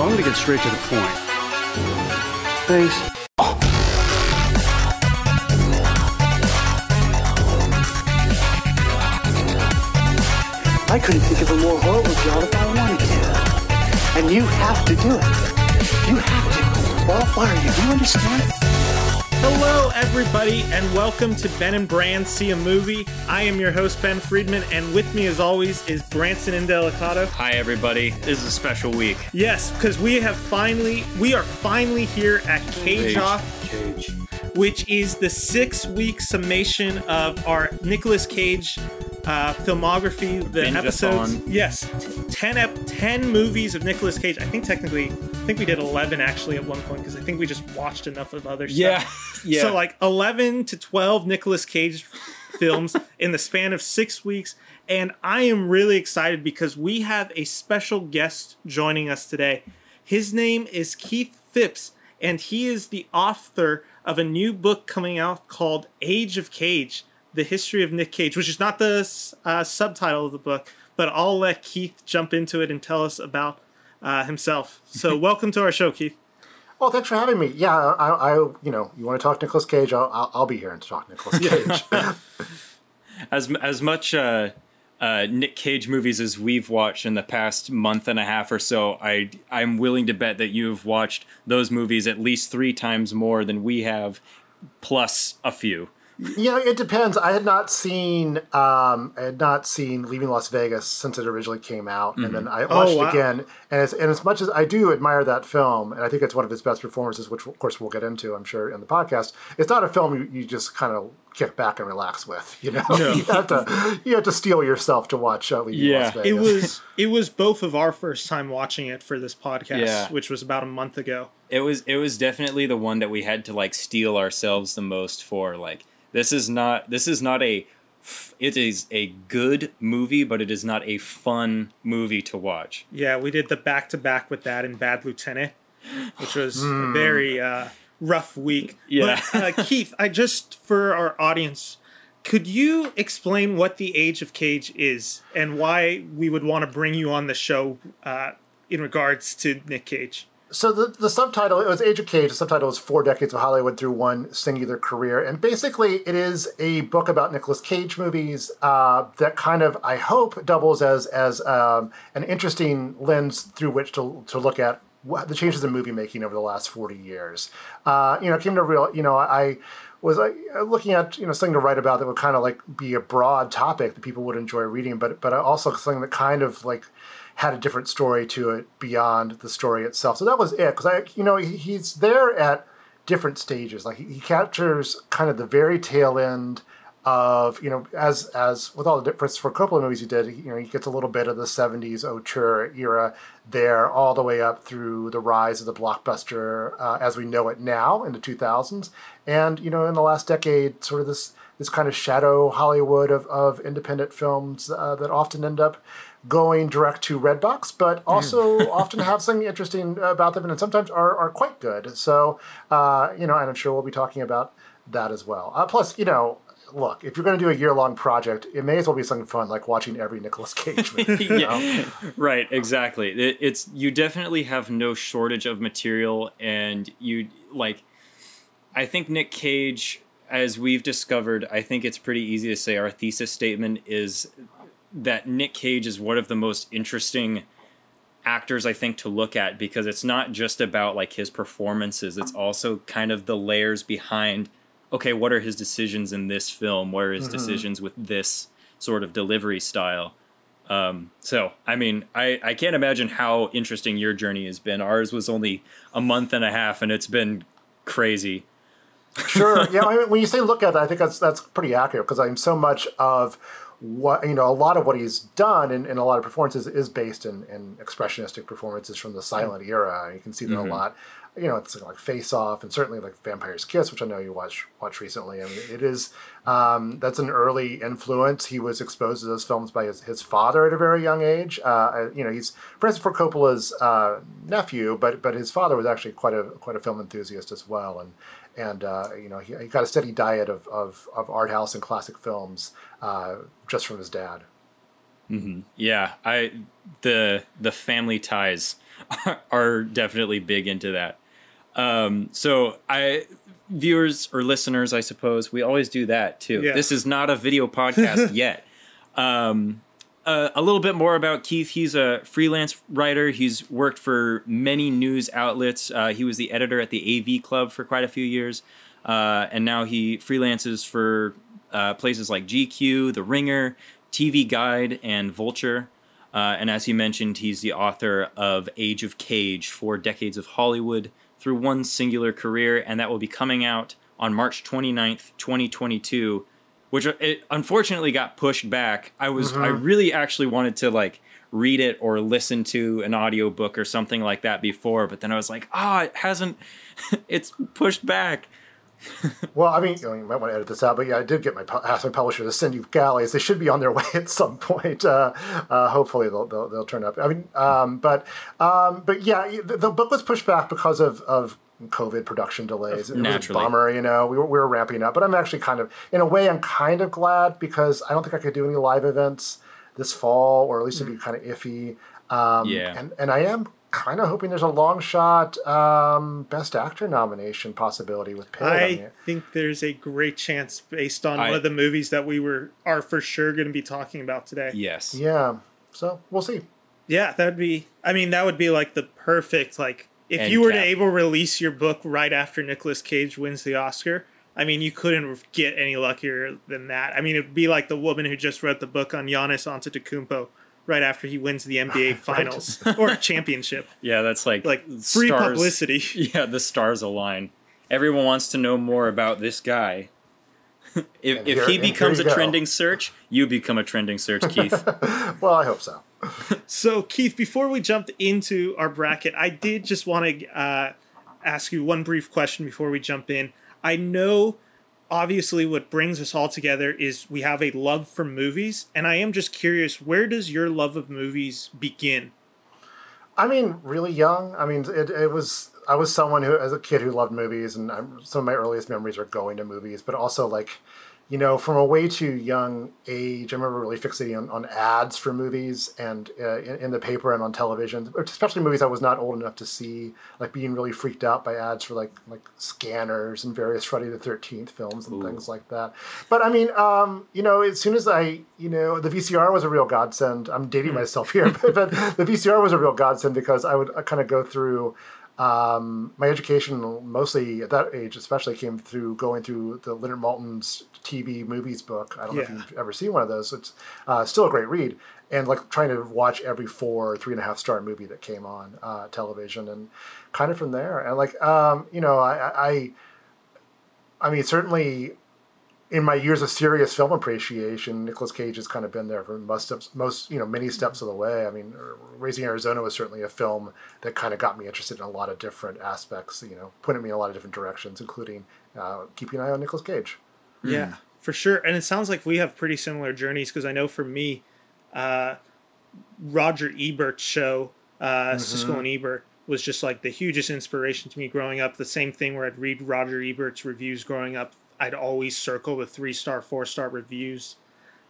So I'm going to get straight to the point. Face. I couldn't think of a more horrible job if I wanted to. And you have to do it. You have to. Why, why are you? Do you understand? Hello, everybody, and welcome to Ben and Brand See a Movie. I am your host, Ben Friedman, and with me, as always, is Branson Indelicato. Hi, everybody. This is a special week. Yes, because we have finally, we are finally here at Cage, Cage. Off, Cage. which is the six-week summation of our Nicolas Cage uh, filmography. The Binge-a-thon. episodes, yes, t- ten ep- ten movies of Nicolas Cage. I think technically, I think we did eleven actually at one point because I think we just watched enough of other stuff. Yeah, yeah. So like 11 to 12 Nicolas Cage films in the span of 6 weeks and I am really excited because we have a special guest joining us today. His name is Keith Phipps and he is the author of a new book coming out called Age of Cage: The History of Nick Cage, which is not the uh, subtitle of the book, but I'll let Keith jump into it and tell us about uh, himself. So welcome to our show, Keith. Well, thanks for having me. Yeah, I, I you know, you want to talk Nicolas Cage? I'll, I'll, I'll be here to talk Nicolas Cage. as as much uh, uh, Nick Cage movies as we've watched in the past month and a half or so, I I'm willing to bet that you've watched those movies at least three times more than we have, plus a few. You know, it depends. I had not seen, um, I had not seen Leaving Las Vegas since it originally came out, and then I watched wow. it again. And as, and as much as I do admire that film, and I think it's one of his best performances, which of course we'll get into, I'm sure, in the podcast. It's not a film you, you just kind of kick back and relax with. You know, you have to you have to steel yourself to watch uh, Leaving Yeah. Las Vegas. It was it was both of our first time watching it for this podcast, Yeah. which was about a month ago. It was it was definitely the one that we had to like steel ourselves the most for. Like this is not this is not a f- it is a good movie, but it is not a fun movie to watch. Yeah, we did the back to back with that in Bad Lieutenant, which was a very uh, rough week. Yeah. But uh, Keith, I just for our audience, could you explain what the Age of Cage is and why we would want to bring you on the show uh, in regards to Nick Cage? So the, the subtitle it was Age of Cage. The subtitle is Four Decades of Hollywood Through One Singular Career, and basically it is a book about Nicolas Cage movies uh, that kind of I hope doubles as as um, an interesting lens through which to to look at what, the changes in movie making over the last forty years. Uh, you know, came to real. You know, I was looking at you know something to write about that would kind of like be a broad topic that people would enjoy reading, but but also something that kind of like had a different story to it beyond the story itself. So that was it. Because I, you know, he, he's there at different stages. Like he, he captures kind of the very tail end of you know as as with all the difference for Coppola movies he did. You know, he gets a little bit of the '70s auteur era there, all the way up through the rise of the blockbuster uh, as we know it now in the 2000s, and you know, in the last decade, sort of this this kind of shadow Hollywood of, of independent films uh, that often end up going direct to Redbox, but also often have something interesting about them, and sometimes are, are quite good. So, uh, you know, and I'm sure we'll be talking about that as well. Uh, plus, you know, look, if you're going to do a year long project, it may as well be something fun like watching every Nicolas Cage movie. yeah, right. Exactly. It, it's you definitely have no shortage of material, and you like. I think Nick Cage, as we've discovered, I think it's pretty easy to say our thesis statement is that Nick Cage is one of the most interesting actors I think to look at because it's not just about like his performances, it's also kind of the layers behind okay, what are his decisions in this film? What are his decisions with this sort of delivery style? Um, so, I mean, I, I can't imagine how interesting your journey has been. Ours was only a month and a half, and it's been crazy. Sure. Yeah. I mean, when you say look at that, I think that's that's pretty accurate because I'm so much of what you know a lot of what he's done in, in a lot of performances is based in, in expressionistic performances from the silent era. You can see that a lot. You know, it's like Face Off and certainly like Vampire's Kiss, which I know you watched watched recently. I mean, it is um, that's an early influence. He was exposed to those films by his, his father at a very young age. Uh, you know, he's Francis Ford Coppola's uh, nephew, but but his father was actually quite a quite a film enthusiast as well, and and uh, you know he, he got a steady diet of, of, of art house and classic films uh, just from his dad. Yeah, I the the family ties are definitely big into that. Um, so I viewers or listeners, I suppose we always do that too. Yeah. This is not a video podcast yet. Um, uh, a little bit more about Keith. He's a freelance writer. He's worked for many news outlets. Uh, he was the editor at the AV Club for quite a few years, uh, and now he freelances for uh, places like GQ, The Ringer, TV Guide, and Vulture. Uh, and as he mentioned, he's the author of Age of Cage: Four Decades of Hollywood through one singular career, and that will be coming out on March 29th, 2022 which it unfortunately got pushed back. I was I really actually wanted to like read it or listen to an audiobook or something like that before, but then I was like, ah, it hasn't it's pushed back. Well, I mean, you, know, you might want to edit this out, but yeah, I did get my ask my publisher to send you galleys. They should be on their way at some point. Uh, uh, hopefully, they'll, they'll they'll turn up. I mean, um, but um, but yeah, the, the book was pushed back because of of COVID production delays. It was a bummer, you know. We were, we were ramping up, but I'm actually kind of, in a way, I'm kind of glad because I don't think I could do any live events this fall, or at least it'd be kind of iffy. Um, Yeah. and and I am kind of hoping there's a long shot um, best actor nomination possibility with Pig. I mean, think there's a great chance based on I- one of the movies that we were are for sure going to be talking about today. Yes. Yeah. So we'll see. Yeah, that would be. I mean, that would be like the perfect like if you were to cap. able to release your book right after Nicolas Cage wins the Oscar. I mean, you couldn't get any luckier than that. I mean, it'd be like the woman who just wrote the book on Giannis Antetokounmpo right after he wins the NBA Finals or championship. Yeah, that's like Like free stars- publicity. Yeah, the stars align. Everyone wants to know more about this guy. if if here- he becomes a go. trending search, you become a trending search, Keith. Well, I hope so. So, Keith, before we jumped into our bracket, I did just want to uh, ask you one brief question before we jump in. I know, obviously, what brings us all together is we have a love for movies, and I am just curious, where does your love of movies begin? I mean, really young. I mean, it, it was. I was someone who, as a kid, who loved movies, and I'm, some of my earliest memories are going to movies. But also, like, you know, from a way too young age, I remember really fixating on, on ads for movies and uh, in, in the paper and on television, especially movies I was not old enough to see. Like being really freaked out by ads for like like scanners and various Friday the Thirteenth films and things like that. But I mean, um, you know, as soon as I, you know, the VCR was a real godsend. I'm dating myself here, but, but the VCR was a real godsend because I would kind of go through um, my education mostly at that age especially came through going through the Leonard Maltin's TV movies book. I don't know if you've ever seen one of those. It's uh, still a great read. And like trying to watch every four, three and a half star movie that came on uh, television, and kind of from there. And like, um, you know, I, I, I- I mean, certainly in my years of serious film appreciation, Nicolas Cage has kind of been there for most of most you know many steps of the way. I mean, Raising Arizona was certainly a film that kind of got me interested in a lot of different aspects. You know, pointed me in a lot of different directions, including uh, keeping an eye on Nicolas Cage. Yeah, for sure. And it sounds like we have pretty similar journeys because I know for me, uh, Roger Ebert's show, uh, Siskel and Ebert, was just like the hugest inspiration to me growing up. The same thing where I'd read Roger Ebert's reviews growing up. I'd always circle the three star, four star reviews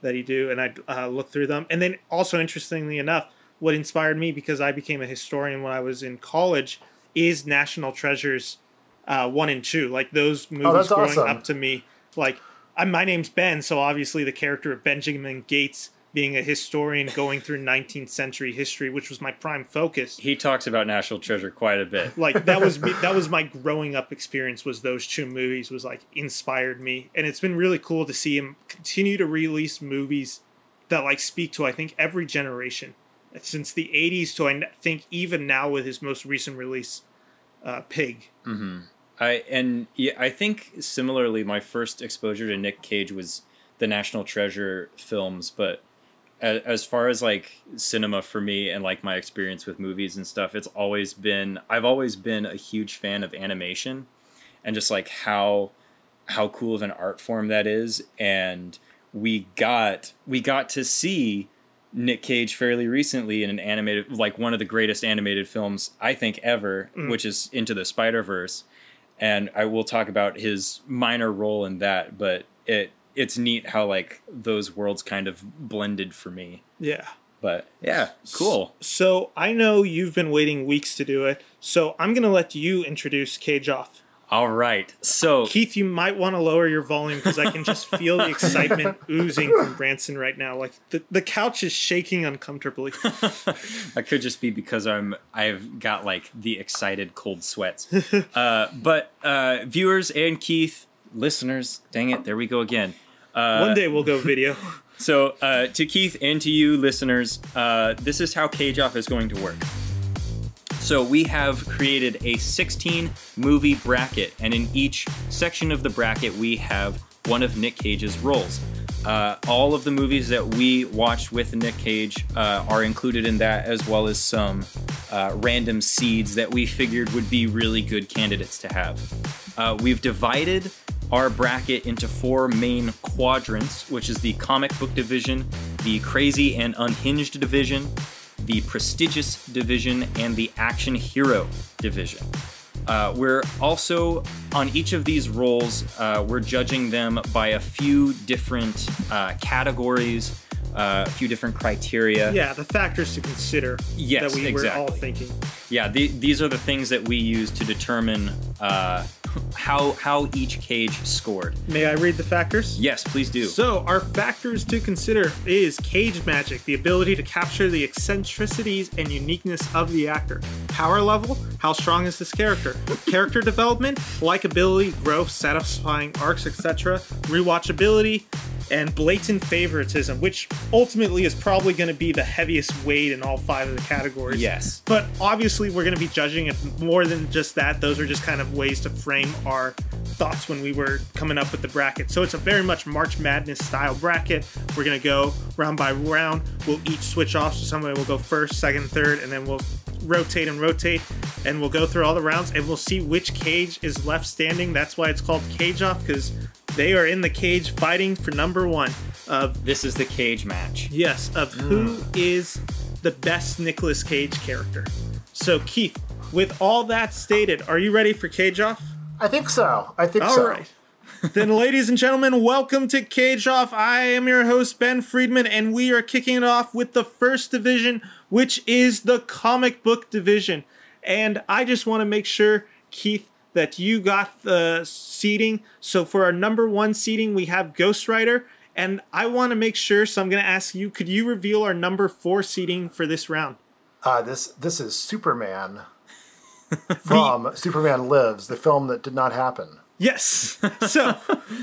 that he do, and I'd uh, look through them. And then also, interestingly enough, what inspired me because I became a historian when I was in college is National Treasures uh, one and two. Like those movies that's growing awesome. up to me. Like I, my name's Ben, so obviously the character of Benjamin Gates being a historian going through 19th century history, which was my prime focus. he talks about National Treasure quite a bit. Like that was me, that was my growing up experience. Was those two movies was like inspired me, and it's been really cool to see him continue to release movies that like speak to I think every generation since the 80s to I think even now with his most recent release, uh, Pig. I and yeah, I think similarly, my first exposure to Nick Cage was the National Treasure films, but as, as far as like cinema for me and like my experience with movies and stuff, it's always been I've always been a huge fan of animation and just like how how cool of an art form that is. And we got we got to see Nick Cage fairly recently in an animated like one of the greatest animated films I think ever, mm. which is Into the Spider-Verse and I will talk about his minor role in that, but it it's neat how like those worlds kind of blended for me. Yeah. But yeah, cool. So I know you've been waiting weeks to do it, so I'm gonna let you introduce Cage Off. All right. So Keith, you might want to lower your volume because I can just feel the excitement oozing from Branson right now. Like the, the couch is shaking uncomfortably. I could just be because I'm I've got like the excited cold sweats. uh, but uh, viewers and Keith, listeners, dang it, there we go again. One day we'll go video. So uh, to Keith and to you listeners, uh, this is how Cage Off is going to work. So we have created a 16 movie bracket, and in each section of the bracket, we have one of Nick Cage's roles. Uh, all of the movies that we watched with Nick Cage uh, are included in that, as well as some uh, random seeds that we figured would be really good candidates to have. Uh, we've divided our bracket into four main quadrants, which is the comic book division, the crazy and unhinged division, the prestigious division, and the action hero division. Uh, we're also on each of these roles, uh, we're judging them by a few different uh, categories, uh, a few different criteria. Yeah, the factors to consider Yes, that we exactly. were all thinking. Yeah, the, these are the things that we use to determine uh, how how each cage scored. May I read the factors? Yes, please do. So, our factors to consider is cage magic, the ability to capture the eccentricities and uniqueness of the actor. Power level, how strong is this character? character development, likability, growth, satisfying arcs, etc. Rewatchability, and blatant favoritism, which ultimately is probably going to be the heaviest weight in all five of the categories. Yes. But obviously, we're going to be judging it more than just that. Those are just kind of ways to frame our thoughts when we were coming up with the bracket. So it's a very much March Madness style bracket. We're going to go round by round. We'll each switch off. So somebody will go first, second, third, and then we'll rotate and rotate. And we'll go through all the rounds and we'll see which cage is left standing. That's why it's called Cage Off because they are in the cage fighting for number one of This is the cage match. Yes, of hmm. who is the best Nicolas Cage character. So, Keith, with all that stated, are you ready for Cage Off? I think so. I think All so. right. then, ladies and gentlemen, welcome to Cage Off. I am your host, Ben Friedman, and we are kicking it off with the first division, which is the comic book division. And I just want to make sure, Keith, that you got the seating. So, for our number one seating, we have Ghost Rider. And I want to make sure, so I'm going to ask you, could you reveal our number four seating for this round? Uh, this this is Superman from Superman Lives, the film that did not happen. Yes. So,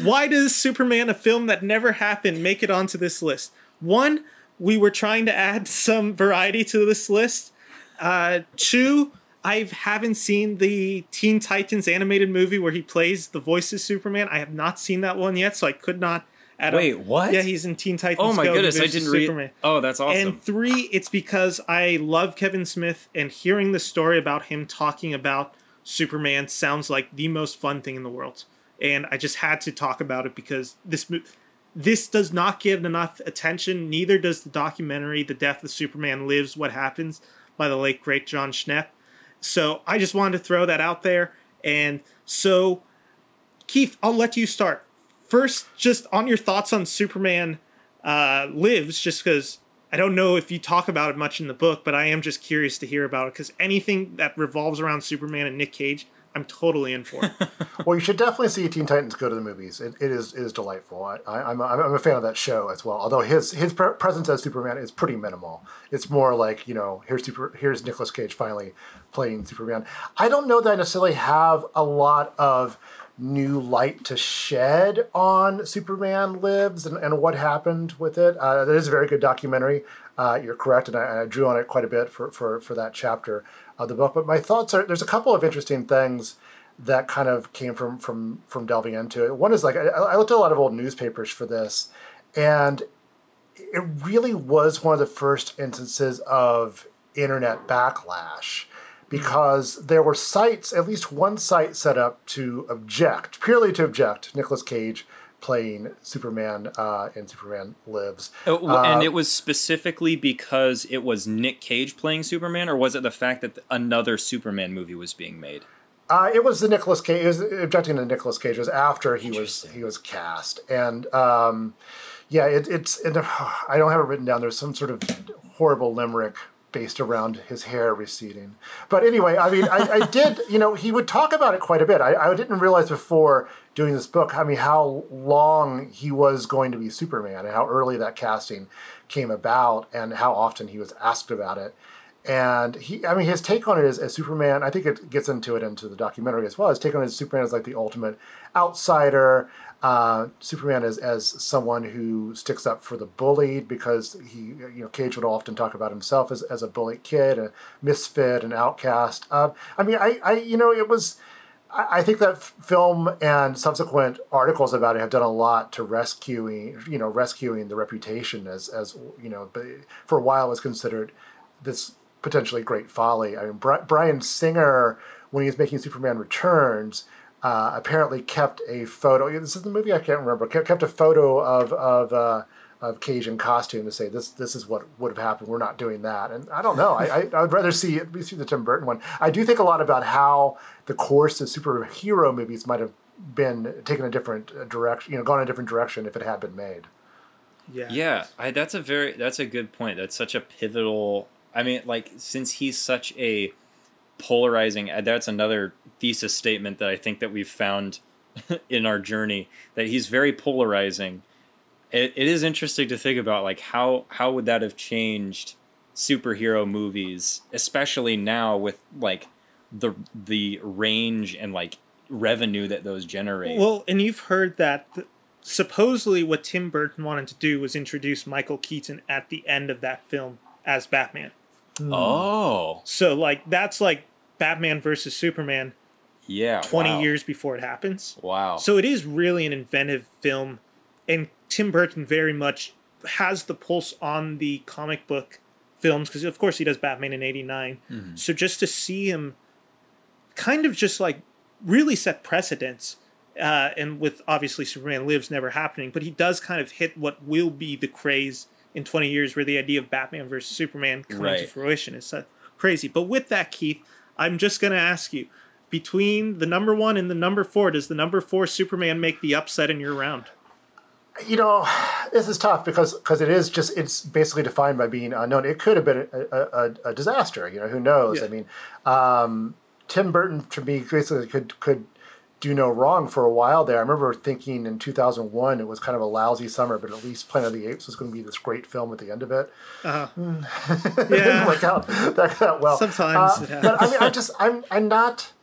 why does Superman, a film that never happened, make it onto this list? One, we were trying to add some variety to this list. Uh, two, I haven't seen the Teen Titans animated movie where he plays the voice of Superman. I have not seen that one yet, so I could not add. Wait, up. what? Yeah, he's in Teen Titans. Oh my Go, goodness, I didn't read. Superman. Oh, that's awesome. And three, it's because I love Kevin Smith and hearing the story about him talking about Superman sounds like the most fun thing in the world. And I just had to talk about it because this mo- this does not get enough attention. Neither does the documentary "The Death of Superman Lives: What Happens" by the late great Jon Schnepp. So I just wanted to throw that out there. And so, Keith, I'll let you start first. Just on your thoughts on Superman uh, Lives, just because I don't know if you talk about it much in the book, but I am just curious to hear about it because anything that revolves around Superman and Nick Cage, I'm totally in for. Well, you should definitely see Teen Titans go to the movies. It, it is it is delightful. I, I, I'm, a, I'm a fan of that show as well. Although his his pre- presence as Superman is pretty minimal. It's more like you know here's super here's Nicolas Cage finally playing Superman. I don't know that I necessarily have a lot of new light to shed on Superman Lives and, and what happened with it. Uh, that is a very good documentary. Uh, you're correct, and I, I drew on it quite a bit for, for, for that chapter of the book. But my thoughts are there's a couple of interesting things that kind of came from from from delving into it. One is like I, I looked at a lot of old newspapers for this, and it really was one of the first instances of internet backlash because there were sites, at least one site set up to object, purely to object, Nicolas Cage playing Superman uh, in Superman Lives. Oh, w- and it was specifically because it was Nick Cage playing Superman, or was it the fact that another Superman movie was being made? Uh, it was the Nicolas Cage. It was objecting to Nicolas Cage. It was after he was he was cast, and um, yeah, it, it's. It, I don't have it written down. There's some sort of horrible limerick based around his hair receding. But anyway, I mean, I, I did. You know, he would talk about it quite a bit. I, I didn't realize before doing this book. I mean, how long he was going to be Superman, and how early that casting came about, and how often he was asked about it and he i mean his take on it is as superman i think it gets into it into the documentary as well his take on it as superman is like the ultimate outsider uh, superman is as someone who sticks up for the bullied because he you know cage would often talk about himself as, as a bullied kid a misfit an outcast uh, i mean I, I you know it was I think that film and subsequent articles about it have done a lot to rescuing, you know, rescuing the reputation as, as you know, for a while was considered this potentially great folly. I mean, Bryan Singer, when he was making Superman Returns, uh, apparently kept a photo. This is the movie I can't remember. Kept, kept a photo of of uh, of Cage in costume to say this this is what would have happened. We're not doing that. And I don't know. I, I, I would rather see it, see the Tim Burton one. I do think a lot about how the course of superhero movies might have been taken a different direction. You know, gone a different direction if it had been made. Yeah. Yeah, I, that's a very that's a good point. That's such a pivotal I mean, like since he's such a polarizing, that's another thesis statement that I think that we've found in our journey that he's very polarizing. It, it is interesting to think about like how how would that have changed superhero movies, especially now with like the the range and like revenue that those generate. Well, and you've heard that th- supposedly what Tim Burton wanted to do was introduce Michael Keaton at the end of that film as Batman. Mm. Oh. So like that's like Batman versus Superman. Yeah. 20 wow. years before it happens. Wow. So it is really an inventive film and Tim Burton very much has the pulse on the comic book films because of course he does Batman in 89. Mm-hmm. So just to see him kind of just like really set precedents uh, and with obviously Superman Lives never happening, but he does kind of hit what will be the craze in 20 years where the idea of Batman versus Superman coming right. to fruition is so crazy. But with that, Keith, I'm just going to ask you between the number one and the number four, does the number four Superman make the upset in your round? You know, this is tough because because it is just it's basically defined by being unknown. It could have been a, a, a disaster. You know, who knows? Yeah. I mean, um, Tim Burton to me basically could could do no wrong for a while there. I remember thinking in 2001 it was kind of a lousy summer, but at least Planet of the Apes was going to be this great film at the end of it. Uh-huh. yeah, didn't work out that, that well. Sometimes, uh, but I mean, I just I'm I'm not.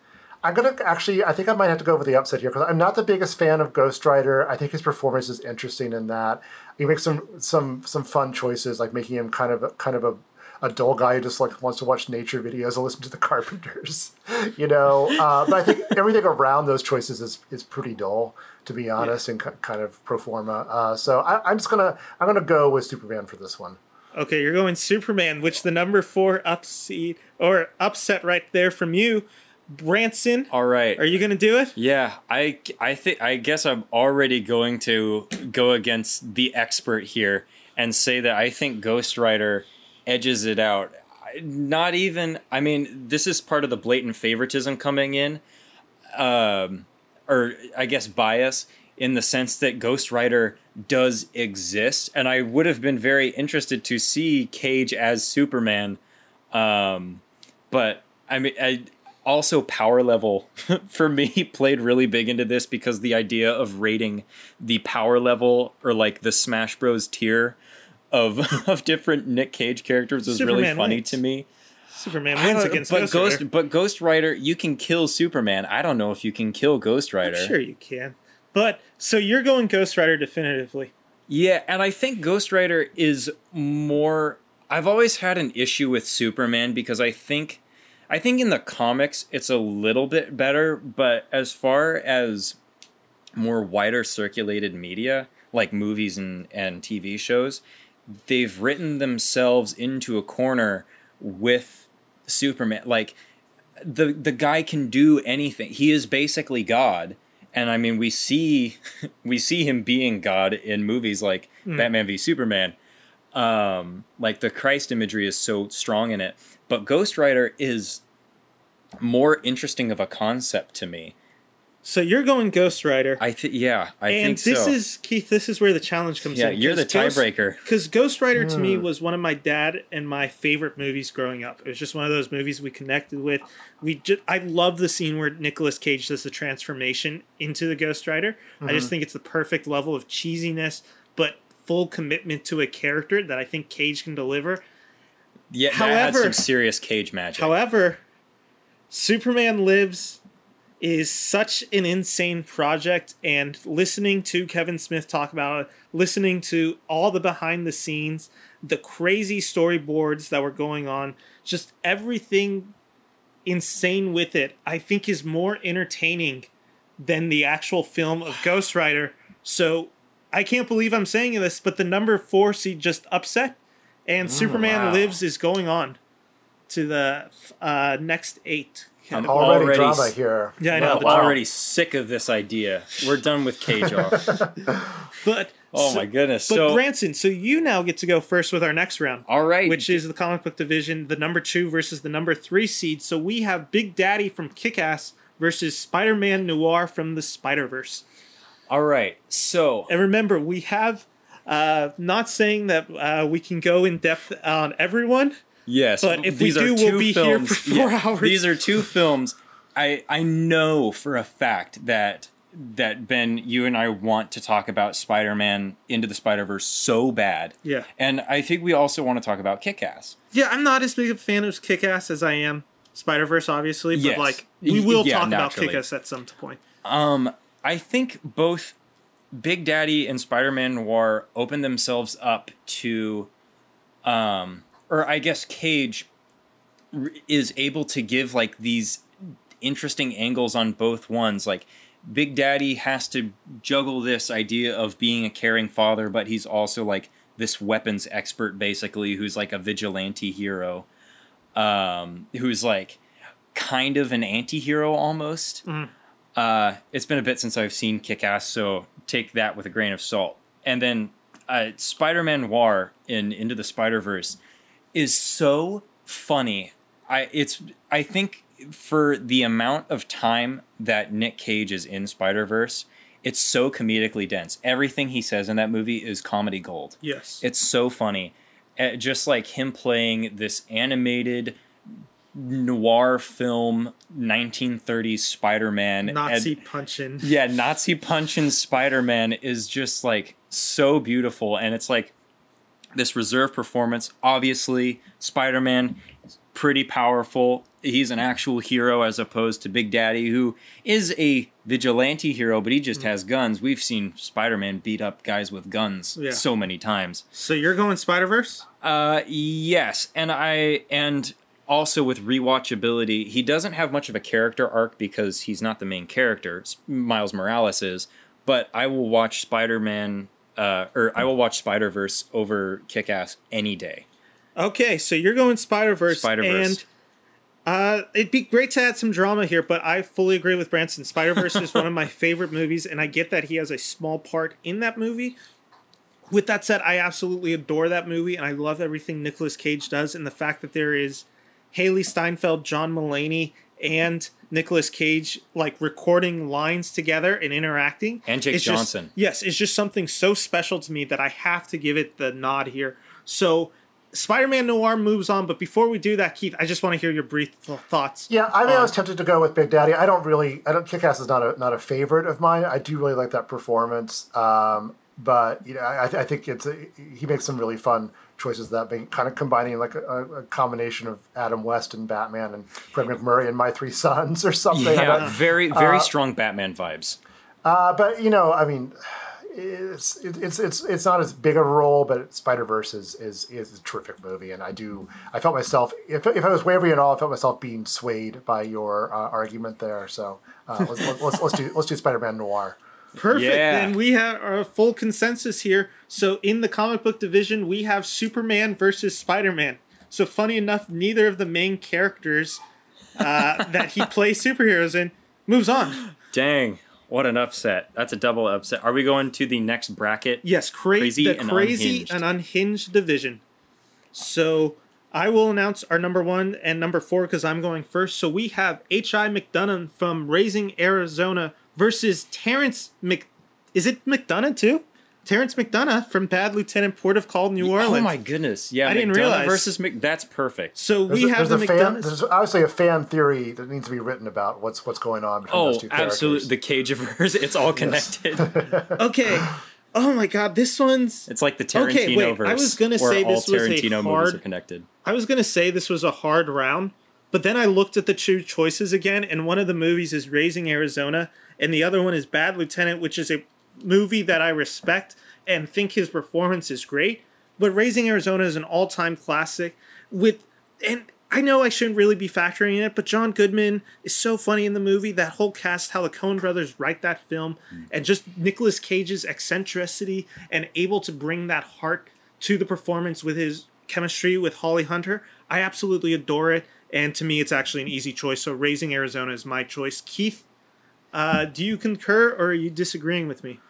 I'm gonna actually. I think I might have to go with the upset here because I'm not the biggest fan of Ghost Rider. I think his performance is interesting in that he makes some some some fun choices, like making him kind of kind of a a dull guy who just like wants to watch nature videos and listen to the Carpenters, you know. Uh, but I think everything around those choices is is pretty dull, to be honest, yeah. and kind of pro forma. Uh, so I, I'm just gonna I'm gonna go with Superman for this one. Okay, you're going Superman, which the number four upseed or upset right there from you. Branson. All right. Are you going to do it? Yeah, I I think I guess I'm already going to go against the expert here and say that I think Ghost Rider edges it out. Not even. I mean, this is part of the blatant favoritism coming in, um, or I guess bias in the sense that Ghost Rider does exist, and I would have been very interested to see Cage as Superman. Um, but I mean, I also power level for me played really big into this because the idea of rating the power level or like the Smash Bros tier of of different Nick Cage characters was Superman really funny wins. to me. Superman wins against but Ghost, Ghost Rider. but Ghost Rider, you can kill Superman. I don't know if you can kill Ghost Rider. I'm sure you can. But so you're going Ghost Rider definitively. Yeah, and I think Ghost Rider is more I've always had an issue with Superman because I think I think in the comics it's a little bit better, but as far as more wider circulated media, like movies and, and TV shows, they've written themselves into a corner with Superman. Like the the guy can do anything. He is basically God. And I mean we see we see him being God in movies like mm. Batman v Superman. Um, like the Christ imagery is so strong in it. But Ghost Rider is more interesting of a concept to me. So you're going Ghost Rider. I think yeah, I and think this so. is Keith. This is where the challenge comes yeah, in. Yeah, you're the tiebreaker. Because Ghost Rider to Hmm. me was one of my dad and my favorite movies growing up. It was just one of those movies we connected with. We just, I love the scene where Nicolas Cage does the transformation into the Ghost Rider. I Mm-hmm. just think it's the perfect level of cheesiness, but full commitment to a character that I think Cage can deliver. Yeah, that had some serious cage magic. However, Superman Lives is such an insane project, and listening to Kevin Smith talk about it, listening to all the behind the scenes, the crazy storyboards that were going on, just everything insane with it, I think is more entertaining than the actual film of Ghost Rider. So I can't believe I'm saying this, but the number four seed just upset, and Superman wow. Lives is going on to the uh, next eight. I'm Already, already drama s- here. Yeah, I know. I'm the drama. already sick of this idea. We're done with cage off. But Oh so- my goodness. But so Branson, so you now get to go first with our next round, all right, which is the comic book division, the number two versus the number three seed. So we have Big Daddy from Kick Ass versus Spider Man Noir from the Spider Verse. all right. So And remember, we have uh, not saying that uh, we can go in depth on everyone. Yes, But if we do, we'll be here for four yeah, hours. These are two films. I I know for a fact that that Ben, you and I want to talk about Spider-Man into the Spider-Verse so bad. Yeah. And I think we also want to talk about Kick-Ass. Yeah, I'm not as big a fan of Kick Ass as I am Spider Verse, obviously, but Yes. like we will yeah, talk naturally. about Kick Ass at some point. Um, I think both Big Daddy and Spider-Man Noir open themselves up to, um, or I guess Cage r- is able to give like these interesting angles on both ones. Like Big Daddy has to juggle this idea of being a caring father, but he's also like this weapons expert basically, who's like a vigilante hero, um, who's like kind of an anti-hero almost. Uh, it's been a bit since I've seen Kick Ass, so take that with a grain of salt. And then uh, Spider Man Noir in Into the Spider Verse is so funny. I it's I think for the amount of time that Nick Cage is in Spider Verse, it's so comedically dense. Everything he says in that movie is comedy gold. Yes. It's so funny. Uh, just like him playing this animated noir film 1930s Spider-Man. Nazi And- punching. yeah, Nazi punching Spider-Man is just like so beautiful and it's like this reserve performance. Obviously, Spider-Man is pretty powerful. He's an actual hero as opposed to Big Daddy who is a vigilante hero, but he just Mm. has guns. We've seen Spider-Man beat up guys with guns Yeah. so many times. So you're going Spider Verse? Uh, yes, and I and also with rewatchability, he doesn't have much of a character arc because he's not the main character. Miles Morales is, but I will watch Spider Man, uh, or I will watch Spider Verse over Kick Ass any day. Okay, so you're going Spider Verse, and uh, it'd be great to add some drama here. But I fully agree with Branson. Spider Verse is one of my favorite movies, and I get that he has a small part in that movie. With that said, I absolutely adore that movie, and I love everything Nicolas Cage does, and the fact that there is Hailee Steinfeld, John Mulaney, and Nicolas Cage like recording lines together and interacting. And Jake It's just- Johnson. yes, it's just something so special to me that I have to give it the nod here. So, Spider-Man Noir moves on, but before we do that, Keith, I just want to hear your brief th- thoughts. Yeah, I mean, I was tempted to go with Big Daddy. I don't really, I don't. Kick-Ass is not a not a favorite of mine. I do really like that performance, um, but you know, I, I think it's a, he makes some really fun choices. That being kind of combining like a, a combination of Adam West and Batman and Fred MacMurray and My Three Sons or something. Yeah, But- very very strong Batman vibes. uh, but you know, I mean, it's it's it's it's not as big a role, but Spider Verse is, is is a terrific movie, and I do I felt myself if, if I was wavering at all, I felt myself being swayed by your uh, argument there. So uh, let's, let's, let's let's do let's do Spider Man Noir. Perfect. Yeah. And we have a full consensus here. So, in the comic book division, we have Superman versus Spider-Man. So, funny enough, neither of the main characters uh, that he plays superheroes in moves on. Dang, what an upset! That's a double upset. Are we going to the next bracket? Yes, cra- Crazy the and crazy unhinged. and unhinged division. So I will announce our number one and number four because I'm going first. So we have H.I. McDunnough from Raising Arizona versus Terrence Mc. Is it McDonough too? Terence McDonagh from Bad Lieutenant Port of Call, New Orleans. Oh my goodness! Yeah, I didn't realize. versus Mc. That's perfect. So There's we a, have the a fan, there's obviously a fan theory that needs to be written about what's what's going on between Oh, those two characters. absolutely! The Cageverse. It's all connected. Okay. Oh my God, this one's. It's like the Tarantino Okay, wait, verse. I was gonna where say all this was a Tarantino movies hard- are connected. I was gonna say this was a hard round, but then I looked at the two choices again, and one of the movies is Raising Arizona, and the other one is Bad Lieutenant, which is a movie that I respect and think his performance is great. But Raising Arizona is an all-time classic with, and I know I shouldn't really be factoring in it, but John Goodman is so funny in the movie. That whole cast, how the Coen brothers write that film, mm. and just Nicolas Cage's eccentricity and able to bring that heart to the performance with his chemistry with Holly Hunter. I absolutely adore it, and to me, it's actually an easy choice. So, Raising Arizona is my choice. Keith, uh, do you concur or are you disagreeing with me?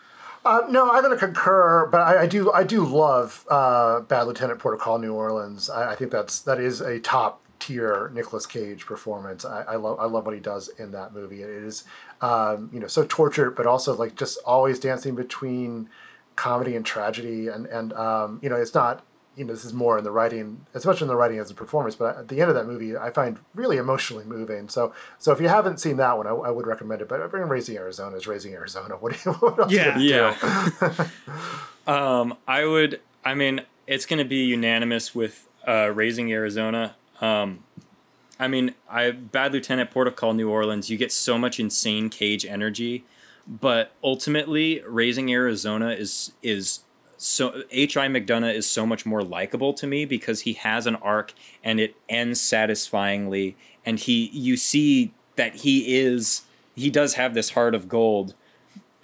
Uh, no, I'm going to concur, but I, I do I do love uh, Bad Lieutenant Port of Call New Orleans. I, I think that's that is a top tier Nicolas Cage performance. I, I love I love what he does in that movie. It is um, you know so tortured, but also like just always dancing between comedy and tragedy, and and um, you know it's not you know this is more in the writing as much in the writing as the performance. But at the end of that movie, I find really emotionally moving. So so if you haven't seen that one, I, I would recommend it. But Bring Raising Arizona is Raising Arizona. What, do you, what else Yeah. do you do? Yeah. um, I would. I mean, it's going to be unanimous with uh, raising Arizona. Um, I mean, I Bad Lieutenant, Port of Call, New Orleans. You get so much insane Cage energy, but ultimately, raising Arizona is is so H.I. McDunnough is so much more likable to me because he has an arc and it ends satisfyingly, and he you see that he is he does have this heart of gold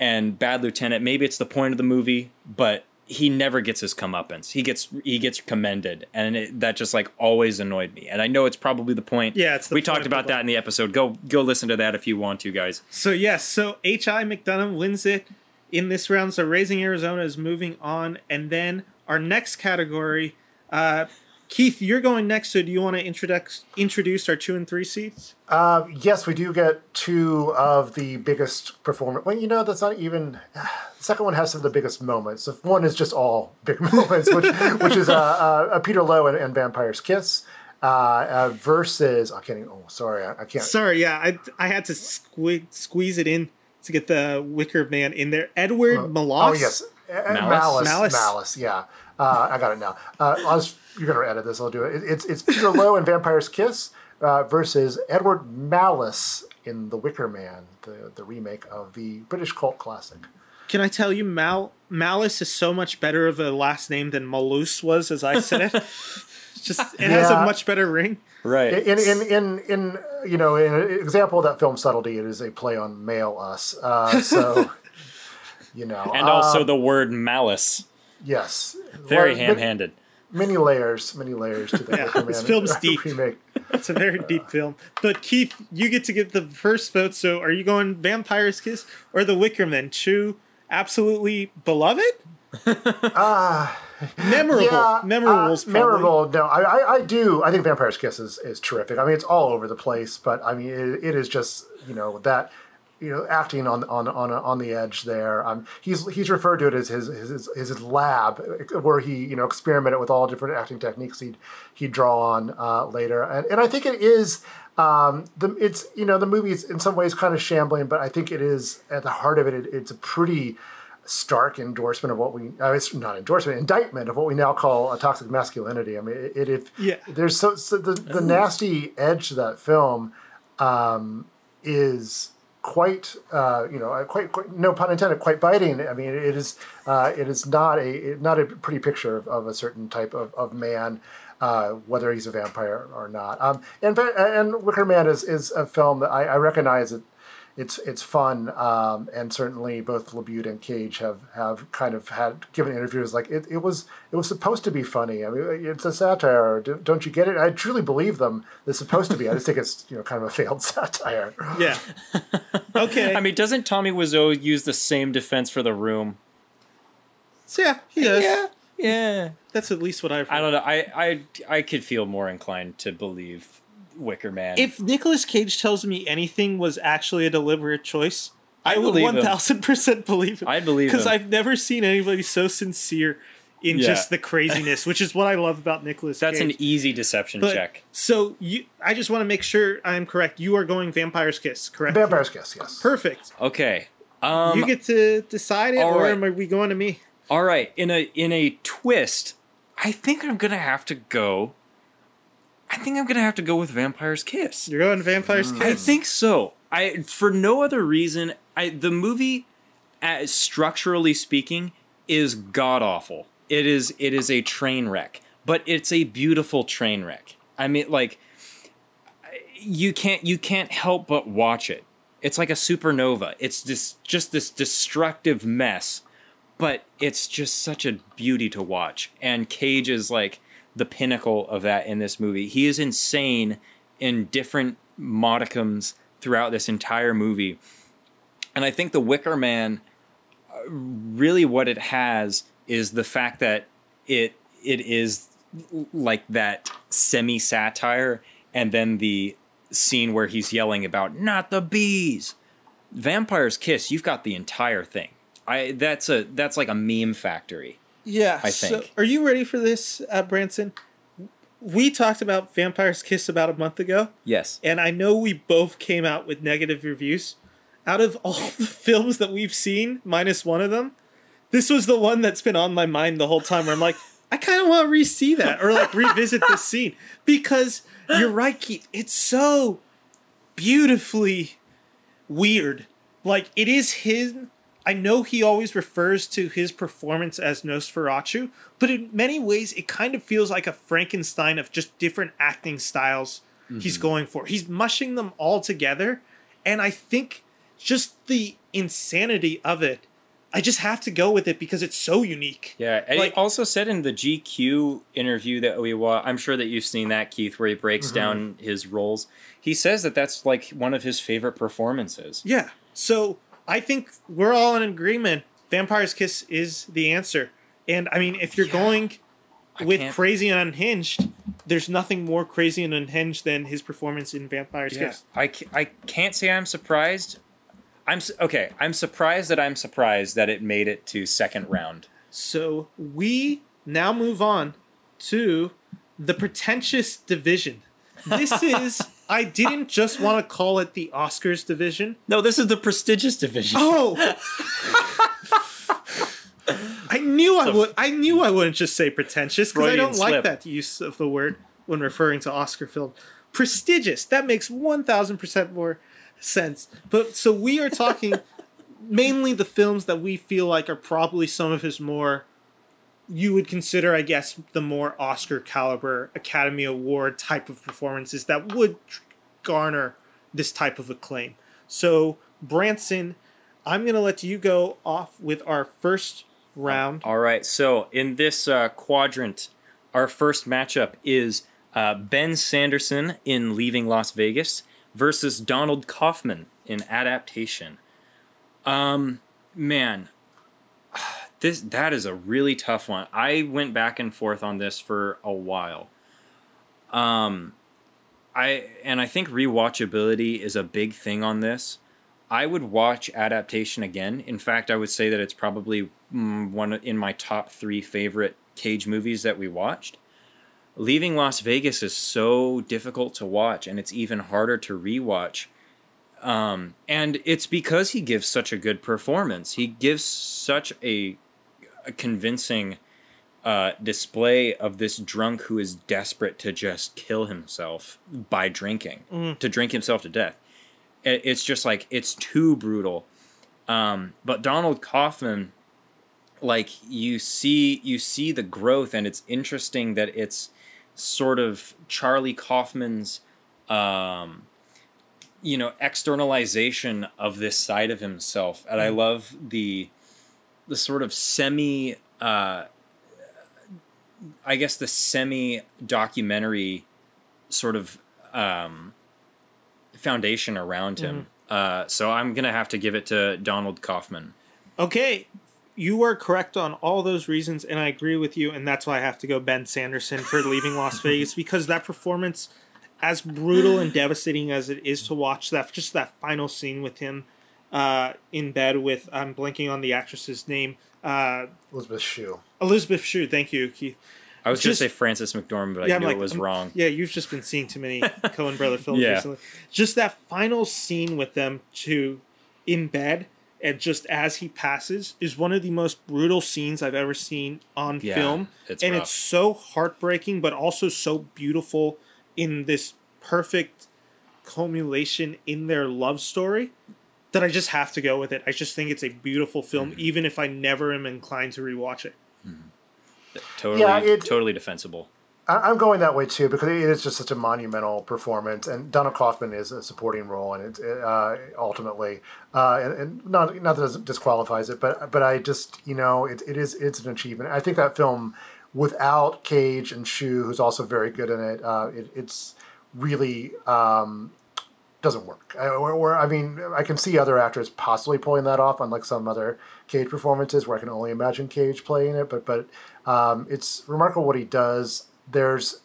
and Bad Lieutenant, maybe it's the point of the movie, but he never gets his comeuppance. He gets he gets commended, and it, that just like always annoyed me. And I know it's probably the point. Yeah, it's the we talked about that in the episode. Go go listen to that if you want to, guys. So yes, so H.I. McDunnough wins it in this round. So Raising Arizona is moving on, and then our next category, uh, Keith, you're going next. So do you want to introduce introduce our two and three seats? Uh, yes, we do get two of the biggest performance. Well, you know, that's not even. The second one has some of the biggest moments. The one is just all big moments, which which is uh, uh, Peter Loew and, and Vampire's Kiss uh, uh, versus. I can't. Even, oh, sorry, I, I can't. Sorry, yeah, I I had to sque- squeeze it in to get the Wicker Man in there. Edward Malos. Oh yes, Uh, Malice? Malice. Malice? Malice. yeah, uh, I got it now. Uh, I'll you're gonna edit this. I'll do it. It- It's it's Peter Loew in Vampire's Kiss uh, versus Edward Malice in The Wicker Man, the the remake of the British cult classic. Can I tell you, Mal Malice is so much better of a last name than Malus was, as I said it. It's just it has a much better ring. Right. In in in in you know, in an example of that film subtlety, it is a play on male us. Uh, so you know, and uh, also the word malice. yes, Very Well, ham-handed. Many layers, many layers to the Yeah, Wicker Man this film's deep. remake. It's a very deep film. But Keith, you get to get the first vote. So are you going Vampire's Kiss or The Wicker Man? Two absolutely beloved? memorable. Yeah, memorable. uh, memorable. No, I, I, I do. I think Vampire's Kiss is, is terrific. I mean, it's all over the place, but I mean, it, it is just you know that you know acting on on on on the edge there. Um, he's he's referred to it as his his his, his lab where he you know experimented with all different acting techniques he'd he'd draw on uh, later, and and I think it is. Um, the it's you know the movie is in some ways kind of shambling, but I think it is at the heart of it. it it's a pretty stark endorsement of what we uh, it's not endorsement indictment of what we now call a toxic masculinity. I mean it, it if Yeah. there's so, so the, the nasty edge to that film um, is quite uh, you know quite, quite no pun intended quite biting. I mean it is uh, it is not a not a pretty picture of, of a certain type of, of man uh, whether he's a vampire or not. Um, and and wicker man is, is a film that I, I recognize it it's it's fun, um, and certainly both LaBute and Cage have, have kind of had given interviews like it, it was it was supposed to be funny. I mean, it's a satire. Don't you get it? I truly believe them. It's supposed to be. I just think it's you know kind of a failed satire. Yeah. Okay. I mean, doesn't Tommy Wiseau use the same defense for the room? so yeah, he does. Yeah. Yeah. That's at least what I've heard. I don't know. I I I could feel more inclined to believe Wicker Man. If Nicolas Cage tells me anything was actually a deliberate choice, I, I would one thousand percent believe it. I believe it. because. I've never seen anybody so sincere in Yeah. just the craziness, which is what I love about Nicolas. Cage. That's Cage. an easy deception But- check. So you, I just want to make sure I'm correct. You are going Vampire's Kiss, correct? Vampire's Kiss, yes. Perfect. Okay. Um you get to decide it, all or right. am we going to me? All right, in a in a twist, I think I'm gonna have to go. I think I'm gonna have to go with Vampire's Kiss. You're going Vampire's Kiss. I think so. I for no other reason. I the movie, as structurally speaking, is god awful. It is it is a train wreck, but it's a beautiful train wreck. I mean, like you can't you can't help but watch it. It's like a supernova. It's this just this destructive mess, but it's just such a beauty to watch. And Cage is like the pinnacle of that in this movie. He is insane in different modicums throughout this entire movie. And I think The Wicker Man uh, really what it has is the fact that it it is like that semi satire and then the scene where he's yelling about not the bees. Vampire's Kiss, you've got the entire thing. I that's a that's like a meme factory. Yeah. I So, think. are you ready for this, uh, Branson? We talked about Vampire's Kiss about a month ago, Yes. and I know we both came out with negative reviews. Out of all the films that we've seen, minus one of them, this was the one that's been on my mind the whole time. Where I'm like, I kind of want to re-see that or like revisit this scene because you're right, Keith. It's so beautifully weird. Like it is his. I know he always refers to his performance as Nosferatu, but in many ways it kind of feels like a Frankenstein of just different acting styles he's mm-hmm. going for. He's mushing them all together, and I think just the insanity of it. I just have to go with it because it's so unique. Yeah, and Like- he also said in the GQ interview that we watched, I'm sure that you've seen that, Keith, where he breaks mm-hmm. down his roles. He says that that's like one of his favorite performances. Yeah. So I think we're all in agreement. Vampire's Kiss is the answer. And I mean, if you're going with can't- Crazy and Unhinged, there's nothing more crazy and unhinged than his performance in Vampire's Kiss. I, I can't say I'm surprised. I'm okay. I'm surprised that I'm surprised that it made it to second round. So we now move on to the pretentious division. This is, I didn't just want to call it the Oscars division. No, this is the prestigious division. Oh. I knew I would. I knew I wouldn't just say pretentious because I don't like that use of the word when referring to Oscar film. Prestigious. That makes one thousand percent more sense. But so we are talking mainly the films that we feel like are probably some of his more. You would consider, I guess, the more Oscar caliber Academy Award type of performances that would garner this type of acclaim. So, Branson, I'm going to let you go off with our first round. All right. So in this uh, quadrant, our first matchup is uh, Ben Sanderson in Leaving Las Vegas versus Donald Kaufman in Adaptation. Um, man, this that is a really tough one. I went back and forth on this for a while. Um, I and I think rewatchability is a big thing on this. I would watch adaptation again. In fact, I would say that it's probably mm, one in my top three favorite Cage movies that we watched. Leaving Las Vegas is so difficult to watch, and it's even harder to rewatch. Um, and it's because he gives such a good performance. He gives such a convincing uh, display of this drunk who is desperate to just kill himself by drinking, to drink himself to death. It- it's just like it's too brutal. Um but donald kaufman like you see you see the growth and it's interesting that it's sort of charlie kaufman's um you know externalization of this side of himself. And i love the the sort of semi uh i guess the semi documentary sort of um foundation around him. Uh, so I'm gonna have to give it to Donald Kaufman. Okay, you are correct on all those reasons, and I agree with you, and that's why I have to go Ben Sanderson for leaving Las Vegas because that performance, as brutal and devastating as it is to watch, that just that final scene with him uh, in bed with I'm blanking on the actress's name, uh, Elizabeth Shue. Elizabeth Shue. Thank you, Keith. I was gonna say Frances McDormand, but I Yeah, I'm knew like, it was I'm- wrong. Yeah, you've just been seeing too many Coen brother films Yeah. recently. Just that final scene with them to in bed and just as he passes is one of the most brutal scenes I've ever seen on Yeah, film. it's and rough. it's so heartbreaking, but also so beautiful in this perfect culmination in their love story that I just have to go with it. I just think it's a beautiful film, Mm-hmm. even if I never am inclined to rewatch it. Totally, Yeah, it- totally defensible. I- I'm going that way too because it is just such a monumental performance, and Donald Kaufman is a supporting role, and it uh, ultimately, uh, and, and not not that it disqualifies it, but but I just you know it, it is it's an achievement. I think that film without Cage and Shue, who's also very good in it, uh, it it's really um, doesn't work. I, or, or, I mean, I can see other actors possibly pulling that off, unlike some other Cage performances where I can only imagine Cage playing it. But but um, it's remarkable what he does. There's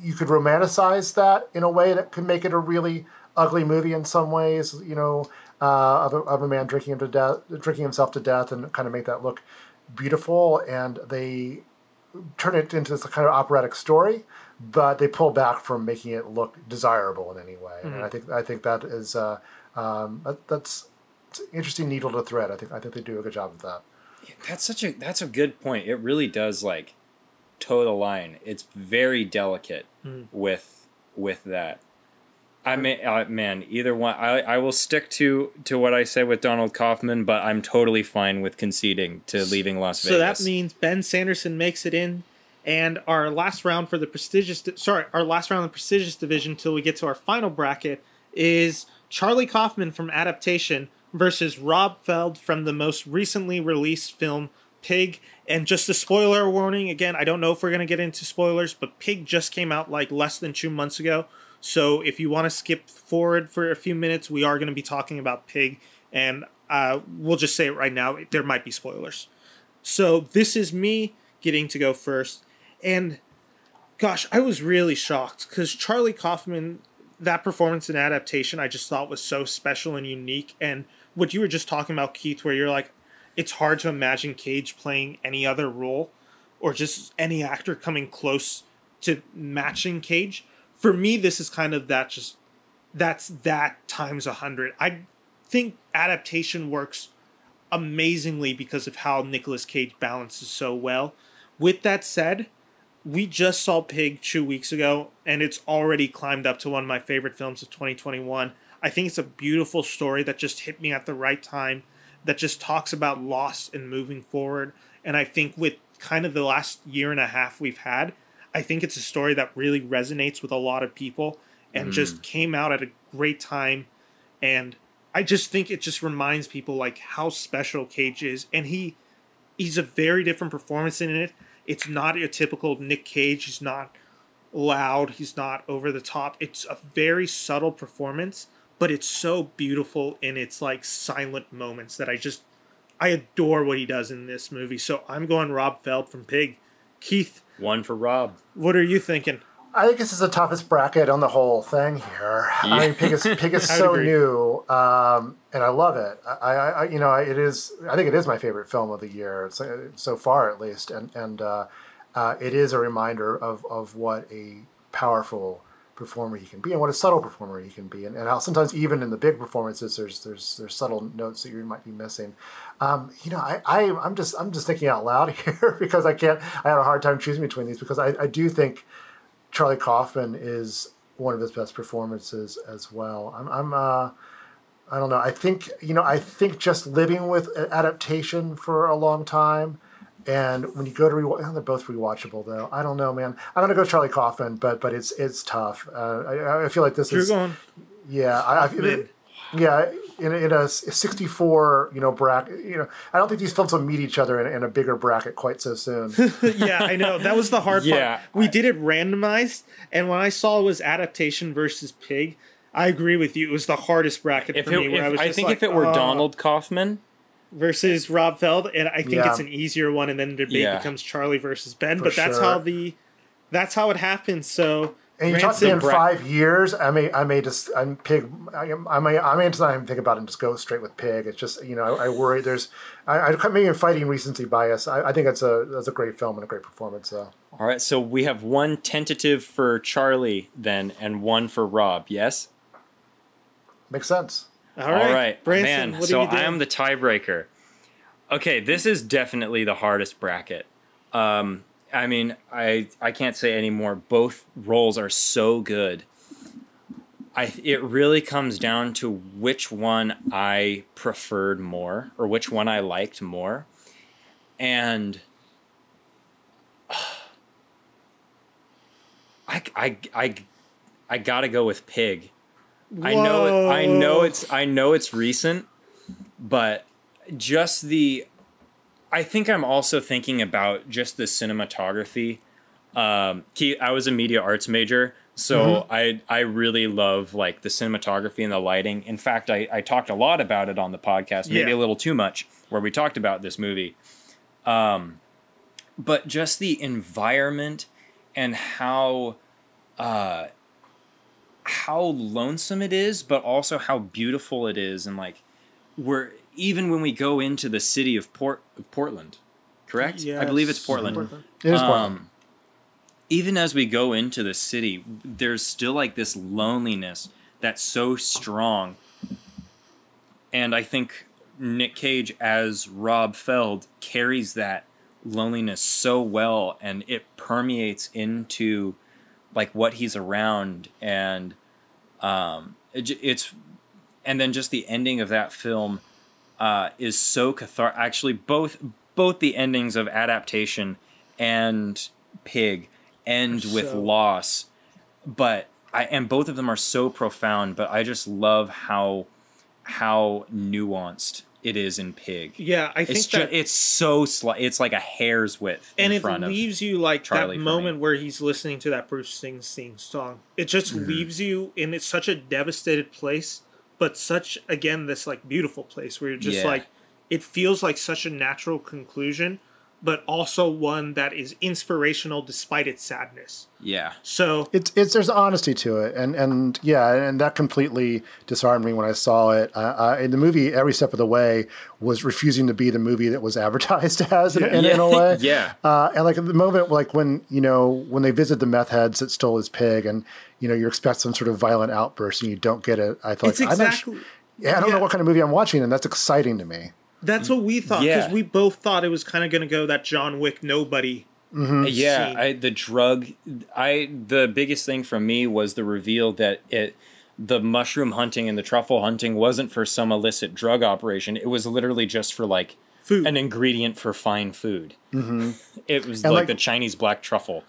you could romanticize that in a way that could make it a really ugly movie in some ways. You know, uh, of, a, of a man drinking him to death, drinking himself to death, and kind of make that look beautiful. And they turn it into this kind of operatic story, but they pull back from making it look desirable in any way. And I think I think that is uh, um, that, that's it's an interesting needle to thread. I think I think they do a good job of that. That's such a that's a good point. It really does like toe the line. It's very delicate with with that. I mean, uh, man, either one. I, I will stick to to what I say with Donald Kaufman, but I'm totally fine with conceding to leaving Las Vegas. So that means Ben Sanderson makes it in, and our last round for the prestigious, sorry, our last round of the prestigious division until we get to our final bracket is Charlie Kaufman from Adaptation versus Rob Feld from the most recently released film Pig. And just a spoiler warning again, I don't know if we're gonna get into spoilers, but Pig just came out like less than two months ago. So if you want to skip forward for a few minutes, we are going to be talking about Pig, and uh, we'll just say it right now. There might be spoilers. So this is me getting to go first. And gosh, I was really shocked because Charlie Kaufman, that performance and adaptation, I just thought was so special and unique. And what you were just talking about, Keith, where you're like, it's hard to imagine Cage playing any other role or just any actor coming close to matching Cage. For me, this is kind of that just that's that times a hundred. I think adaptation works amazingly because of how Nicolas Cage balances so well. With that said, we just saw Pig two weeks ago, and it's already climbed up to one of my favorite films of 2021. I think it's a beautiful story that just hit me at the right time, that just talks about loss and moving forward. And I think with kind of the last year and a half we've had, I think it's a story that really resonates with a lot of people and mm. just came out at a great time. And I just think it just reminds people like how special Cage is. And he he's a very different performance in it. It's not a typical Nick Cage. He's not loud. He's not over the top. It's a very subtle performance, but it's so beautiful in its like silent moments that I just I adore what he does in this movie. So I'm going Rob Feld from Pig. Keith, One for Rob. what are you thinking? I think this is the toughest bracket on the whole thing here. I mean, Pig is Pig is so agree. new, um, and I love it. I, I, I, you know, it is. I think it is my favorite film of the year so, so far, at least, and and uh, uh, it is a reminder of of what a powerful performer he can be, and what a subtle performer he can be, and, and how sometimes even in the big performances, there's there's there's subtle notes that you might be missing. Um, you know, I, I I'm just I'm just thinking out loud here because I can't. I have a hard time choosing between these because I, I do think. Charlie Kaufman is one of his best performances as well. I'm, I'm uh, I don't know. I think you know. I think just living with adaptation for a long time, and when you go to rewatch, they're both rewatchable though. I don't know, man. I'm gonna go Charlie Kaufman, but but it's it's tough. Uh, I, I feel like this You're is going yeah. I, I yeah. In, a- in a 64, you know, bracket, you know, I don't think these films will meet each other in, in a bigger bracket quite so soon. yeah, I know. That was the hard Yeah. part. We did it randomized, and when I saw it was adaptation versus pig, I agree with you. It was the hardest bracket If for it, me. Where I was I just think like, if it were "Oh." Donald Kaufman, versus Rob Feld, and I think Yeah. it's an easier one, and then the debate Yeah. becomes Charlie versus Ben. For but that's sure. how the that's how it happens. So And you talk to me in five years, I may, I may just, I'm pig, I, am- I may, I may just not even think about it and just go straight with pig. It's just, you know, I, I worry there's, I, I maybe in fighting recency bias. I, I think that's a, that's a great film and a great performance. So All right, so we have one tentative for Charlie then, and one for Rob. Yes. makes sense. all right, All right, Branson, man. what So are you doing? I am the tiebreaker. Okay, this is definitely the hardest bracket. Um, I mean, I I can't say anymore. Both roles are so good. I it really comes down to which one I preferred more, or which one I liked more, and. I, I, I, I gotta go with Pig. I know it, I know it's I know it's recent, but just the I think I'm also thinking about just the cinematography. Um, I was a media arts major, so I I really love like the cinematography and the lighting. In fact, I, I talked a lot about it on the podcast, maybe Yeah. a little too much, where we talked about this movie. Um, but just the environment and how uh, how lonesome it is, but also how beautiful it is, and like we're even when we go into the city of Port of Portland, correct? I believe it's Yes. Portland. It is Um, Portland. Even as we go into the city, there's still like this loneliness that's so strong, and I think Nick Cage as Rob Feld carries that loneliness so well, and it permeates into like what he's around and um it, it's and then just the ending of that film uh is so cathartic actually both both the endings of adaptation and pig end with loss but i and both of them are so profound but i just love how how nuanced it is in pig Yeah, I think it's ju- that, it's so slight it's like a hair's width and in it front of leaves you like Charlie that moment me. where he's listening to that Bruce Springsteen song. It just Mm-hmm. leaves you in it's such a devastated place, but such again this like beautiful place where you're just Yeah. like it feels like such a natural conclusion, but also one that is inspirational despite its sadness. yeah So It's it's there's honesty to it, and and yeah, and that completely disarmed me when I saw it. Uh, uh, in the movie, every step of the way was refusing to be the movie that was advertised as in, in, in a way. yeah Uh, and like at the moment, like when you know when they visit the meth heads that stole his pig, and you know you expect some sort of violent outburst, and you don't get it. I thought it's I'm not sh- exactly yeah, I don't yeah. know what kind of movie I'm watching, and that's exciting to me. That's what we thought because Yeah. we both thought it was kind of going to go that John Wick nobody. yeah. I, the drug i the biggest thing for me was the reveal that it the mushroom hunting and the truffle hunting wasn't for some illicit drug operation it was literally just for like Food. an ingredient for fine food mm-hmm. it was like, like- the chinese black truffle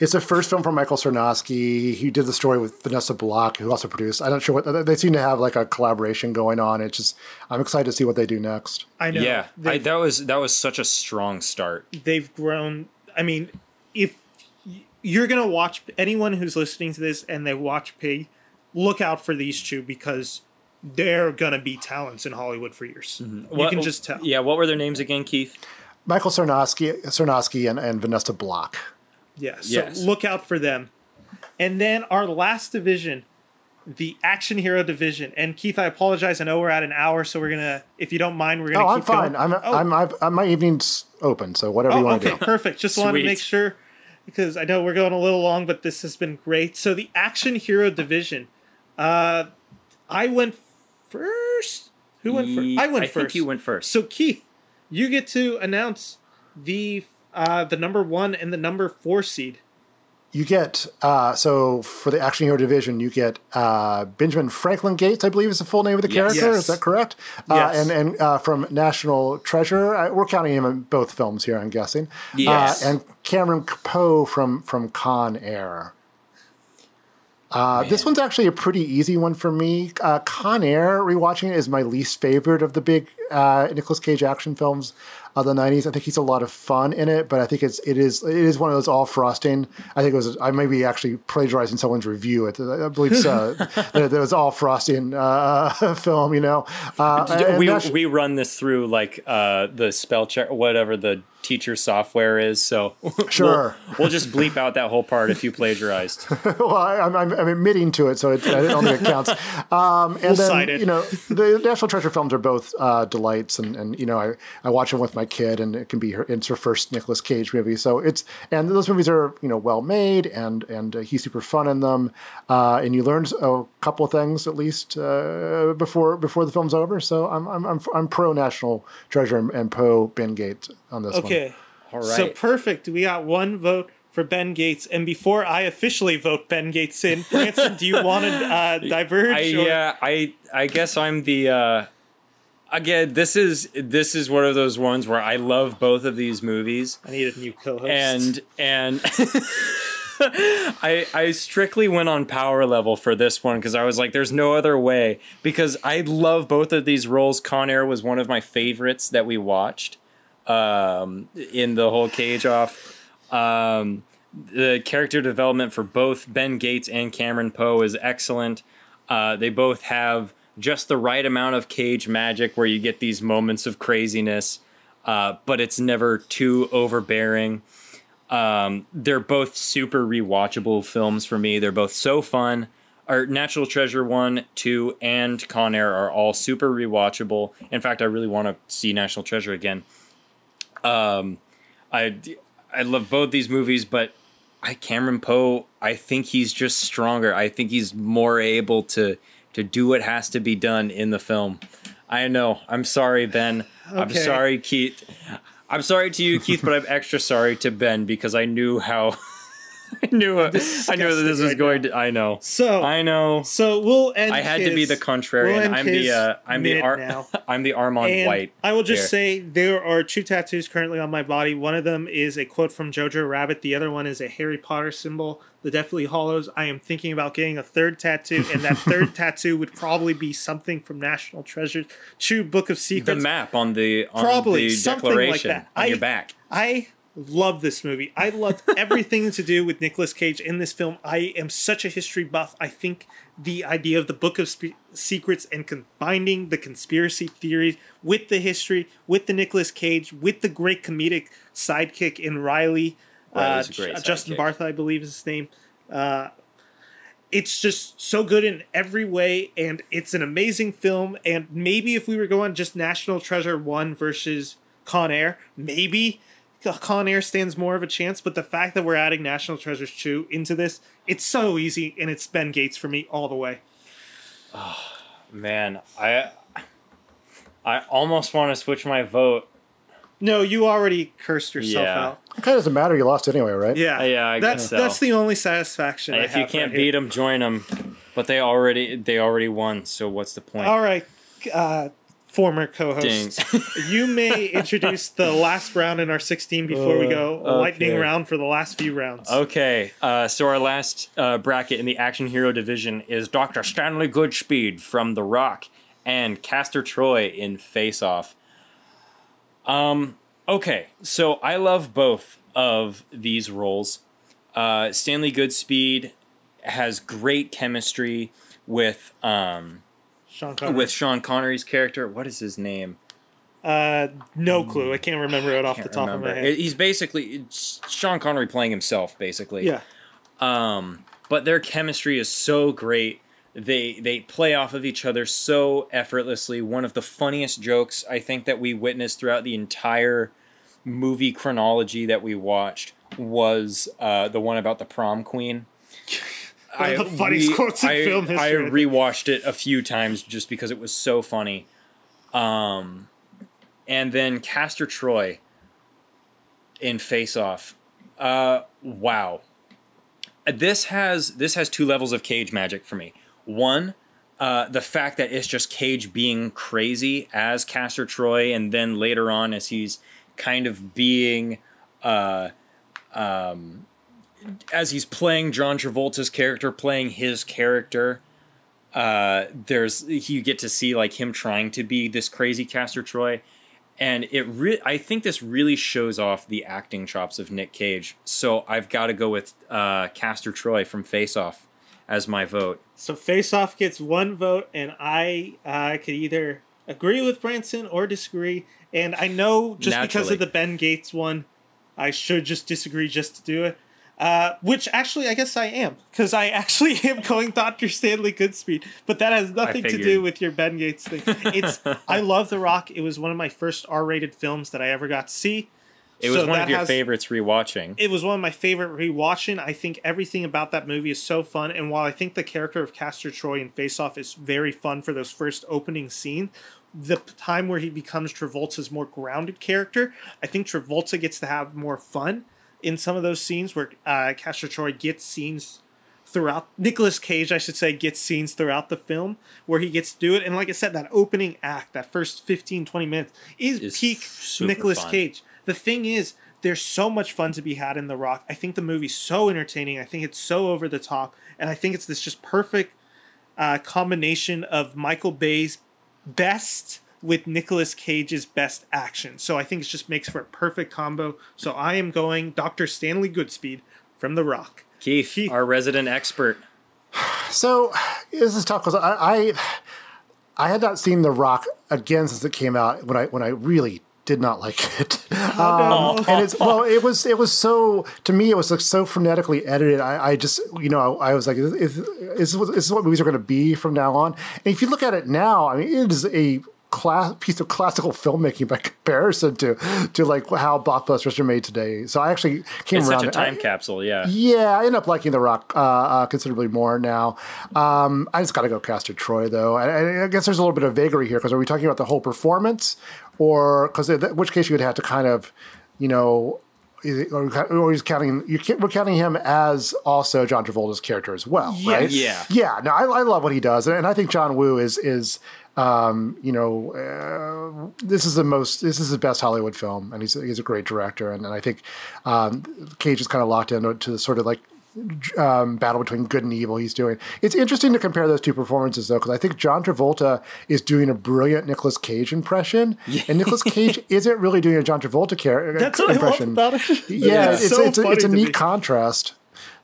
It's the first film from Michael Sarnoski. He did the story with Vanessa Block, who also produced. I'm not sure what they seem to have like a collaboration going on. It's just I'm excited to see what they do next. I know. yeah I, that was that was such a strong start they've grown. I mean, if you're gonna watch anyone who's listening to this and they watch Pig, look out for these two because they're gonna be talents in Hollywood for years. Mm-hmm. You What- can just tell. yeah what were their names again keith Michael Sarnoski, Sarnoski and, and Vanessa Block. Yeah. So Yes. look out for them. And then our last division, the action hero division. And Keith, I apologize. I know we're at an hour, so we're gonna, if you don't mind, we're gonna Oh, I'm keep fine. going. I'm, oh, I'm, I've, uh, my evening's open, so whatever you Oh, want to okay, do. perfect. Just wanted to make sure because I know we're going a little long, but this has been great. So the action hero division, uh, I went first. Who went first? I went I first. think you went first. So Keith, you get to announce the uh, the number one and the number four seed. You get uh, so for the action hero division, you get uh, Benjamin Franklin Gates, I believe is the full name of the Yes. character. Yes. Is that correct? Uh, Yes. and and uh, from National Treasure, we're counting him in both films here. I'm guessing. Yes. Uh, and Cameron Capoe from from Con Air. Uh, this one's actually a pretty easy one for me. Uh, Con Air, rewatching it, is my least favorite of the big uh, Nicolas Cage action films of the '90s. I think he's a lot of fun in it, but I think it's it is it is one of those all frosting. I think it was I may be actually plagiarizing someone's review. It I believe so. that was all frosting uh, film, you know. Uh, we we run this through like uh, the spell check, whatever the teacher software is. So Sure. we'll, we'll just bleep out that whole part if you plagiarized. well, I, I'm, I'm, I'm admitting to it, so it, I don't think it counts. Um, and We'll then, cite it. you know, the National Treasure films are both uh, delights, and, and you know, I, I watch them with my kid, and it can be her it's her first Nicolas Cage movie, so it's and those movies are you know well made, and and uh, he's super fun in them, uh, and you learn a couple of things at least uh, before before the film's over. So I'm I'm I'm, I'm pro National Treasure and, and pro Ben Gates on this one. Okay. All right. So perfect. We got one vote for Ben Gates. And before I officially vote Ben Gates in, Branson, do you want to uh, diverge? I, or- yeah, I I guess I'm the. Uh, again, this is this is one of those ones where I love both of these movies. I need a new co-host. and and I I strictly went on power level for this one because I was like, there's no other way because I love both of these roles. Con Air was one of my favorites that we watched um, in the whole cage off. Um, the character development for both Ben Gates and Cameron Poe is excellent. Uh, they both have just the right amount of cage magic where you get these moments of craziness, uh, but it's never too overbearing. Um, they're both super rewatchable films for me. They're both so fun. Our Natural Treasure 1, 2, and Con Air are all super rewatchable. In fact, I really want to see National Treasure again. Um, I, I love both these movies, but I Cameron Poe, I think he's just stronger. I think he's more able to to do what has to be done in the film. I know. I'm sorry, Ben. I'm sorry, Keith. I'm sorry to you, Keith, but I'm extra sorry to Ben because I knew how I knew it. I knew that this was right going to I know. so I know. so we'll end. I had to be the contrarian. we'll I'm the uh, I'm the Ar- now. I'm the Armond And White. I will just here. say there are two tattoos currently on my body. One of them is a quote from Jojo Rabbit. The other one is a Harry Potter symbol, the Deathly Hallows. I am thinking about getting a third tattoo, and that third tattoo would probably be something from National Treasure, True Book of Secrets, the map on the on Probably the something like that. on I- your back. I love this movie. I love everything to do with Nicolas Cage in this film. I am such a history buff. I think the idea of the Book of Spe- Secrets and combining the conspiracy theories with the history, with the Nicolas Cage, with the great comedic sidekick in Riley, uh, J- Justin sidekick. Barth, I believe is his name. Uh, it's just so good in every way, and it's an amazing film. And maybe if we were going just National Treasure one versus Con Air, maybe Con Air stands more of a chance. But the fact that we're adding National Treasures two into this, it's so easy, and it's Ben Gates for me all the way. Oh, Man, I I almost want to switch my vote. No, you already cursed yourself Yeah. out. It kind of doesn't matter. You lost anyway, right? Yeah, Yeah, I that's guess so. that's the only satisfaction. I if you have can't right beat here. them, join them. But they already they already won. So what's the point? All right, uh, former co-hosts, you may introduce the last round in our 16 before we go Uh, lightning round for the last few rounds. Okay, uh, so our last uh, bracket in the action hero division is Dr. Stanley Goodspeed from The Rock and Castor Troy in Face Off. Um, okay, so I love both of these roles. Uh, Stanley Goodspeed has great chemistry with um, Sean Connery. with Sean Connery's character. What is his name? uh, no clue. I can't remember it off the top remember. of my head. He's basically it's Sean Connery playing himself, basically. yeah, Um, but their chemistry is so great. They they play off of each other so effortlessly. One of the funniest jokes I think that we witnessed throughout the entire movie chronology that we watched was uh, the one about the prom queen. One of the funniest quotes in I, film history, I I rewatched it a few times just because it was so funny. Um, and then Castor Troy in Face Off. Uh, wow. This has this has two levels of Cage magic for me. One, uh, the fact that it's just Cage being crazy as Castor Troy, and then later on as he's kind of being, uh, um, as he's playing John Travolta's character, playing his character. uh, there's you get to see like him trying to be this crazy Castor Troy, and it re- I think this really shows off the acting chops of Nick Cage. So I've got to go with uh, Castor Troy from Face Off as my vote. So Face Off gets one vote, and I uh, could either agree with Branson or disagree. And I know just because of the Ben Gates one, I should just disagree just to do it. Uh, which actually, I guess I am because I actually am going Doctor Stanley Goodspeed, but that has nothing to do with your Ben Gates thing. It's I love The Rock. It was one of my first R-rated films that I ever got to see. It was So one of your has- favorites rewatching. it was one of my favorite rewatching. I think everything about that movie is so fun, and while I think the character of Castor Troy in Face Off is very fun for those first opening scenes, the time where he becomes Travolta's more grounded character, I think Travolta gets to have more fun in some of those scenes where uh, Castor Troy gets scenes throughout Nicolas Cage, I should say, gets scenes throughout the film where he gets to do it. And like I said, that opening act, that first 15, 20 minutes is, Is peak fun. Cage. The thing is, there's so much fun to be had in The Rock. I think the movie's so entertaining. I think it's so over the top. And I think it's this just perfect uh, combination of Michael Bay's best with Nicolas Cage's best action. So I think it just makes for a perfect combo. So I am going Dr. Stanley Goodspeed from The Rock. Keith, Keith. our resident expert. So this is tough because I, I I had not seen The Rock again since it came out when I when I really did not like it. Oh Um, and it's well, it was it was so to me it was like so frenetically edited. I, I just you know I was like, is, is, is, this is what movies are going to be from now on. And if you look at it now, I mean, it is a class piece of classical filmmaking by comparison to to like how blockbusters are made today. So I actually came It's around. such a to- I- time capsule, yeah. yeah, I end up liking The Rock uh, uh, considerably more now. Um, I just got to go Castor Troy, though. I, I guess there's a little bit of vagary here because are we talking about the whole performance, or because in which case you would have to kind of, you know, is or, or he's counting you we're counting him as also John Travolta's character as well, right? Yeah. yeah. No, I, I love what he does, and I think John Woo is is. Um, you know, uh, this is the most, this is his best Hollywood film, and he's he's a great director, and, and I think um, Cage is kind of locked into to the sort of like um, battle between good and evil he's doing. It's interesting to compare those two performances though, because I think John Travolta is doing a brilliant Nicolas Cage impression, and Nicolas Cage isn't really doing a John Travolta character That's what impression. I love about it. Yeah, it's, so it's, a, funny it's a to neat me. contrast.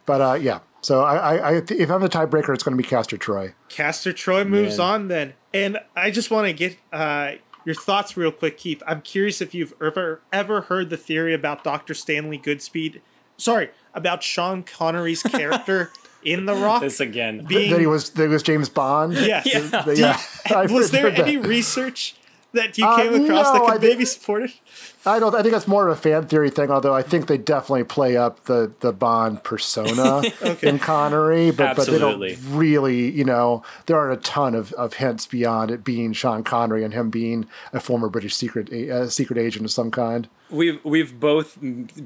But uh, yeah, so I, I, I, if I'm the tiebreaker, it's going to be Castor Troy. Castor Troy moves Man. on then. And I just want to get uh, your thoughts real quick, Keith. I'm curious if you've ever ever heard the theory about Dr. Stanley Goodspeed. Sorry, about Sean Connery's character in The Rock This again. being That he was, that he was James Bond. Yes. Yeah. Yeah. I've Was there any research that you Uh, came across no, that I could think- maybe support it? I don't. I think that's more of a fan theory thing. Although I think they definitely play up the the Bond persona in Connery, but but they don't really. You know, there aren't a ton of, of hints beyond it being Sean Connery and him being a former British secret a, uh, secret agent of some kind. We've we've both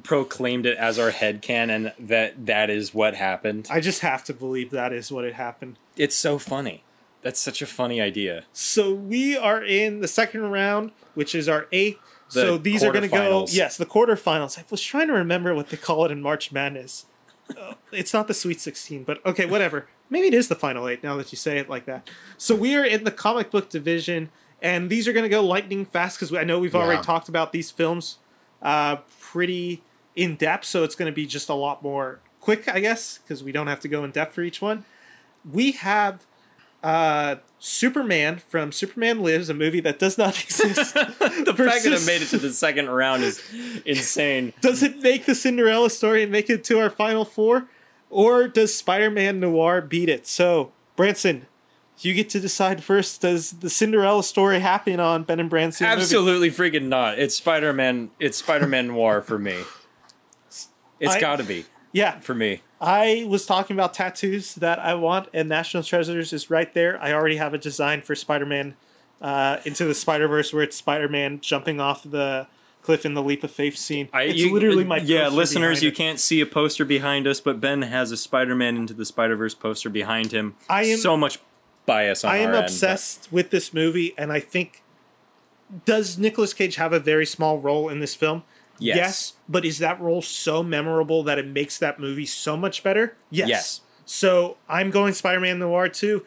proclaimed it as our head headcanon that that is what happened. I just have to believe that is what had happened. It's so funny. That's such a funny idea. So we are in the second round, which is our eighth. so these are going to go. Yes, the quarterfinals. I was trying to remember what they call it in March Madness. Uh, it's not the Sweet 16, but okay, whatever. Maybe it is the final eight now that you say it like that. So we are in the comic book division, and these are going to go lightning fast because I know we've already talked about these films uh, pretty in depth. So it's going to be just a lot more quick, I guess, because we don't have to go in depth for each one. We have uh, Superman from Superman Lives, a movie that does not exist. The fact that it made it to the second round is insane. Does it make the Cinderella story and make it to our final four? Or does Spider Man Noir beat it? So, Branson, you get to decide first. Does the Cinderella story happen on Ben and Branson's movie? Absolutely freaking not. It's Spider Man. It's Spider Man Noir for me. It's I- got to be Yeah. for me. I was talking about tattoos that I want, and National Treasures is right there. I already have a design for Spider Man uh, Into the Spider Verse where it's Spider Man jumping off the cliff in the Leap of Faith scene. I, it's you- literally my yeah. Listeners, you it. can't see a poster behind us, but Ben has a Spider Man into the Spider Verse poster behind him. I am- so much bias on I am our end, obsessed with this movie, and I think does Nicolas Cage have a very small role in this film? Yes. but is that role so memorable that it makes that movie so much better? Yes. Yes. So I'm going Spider-Man Noir too.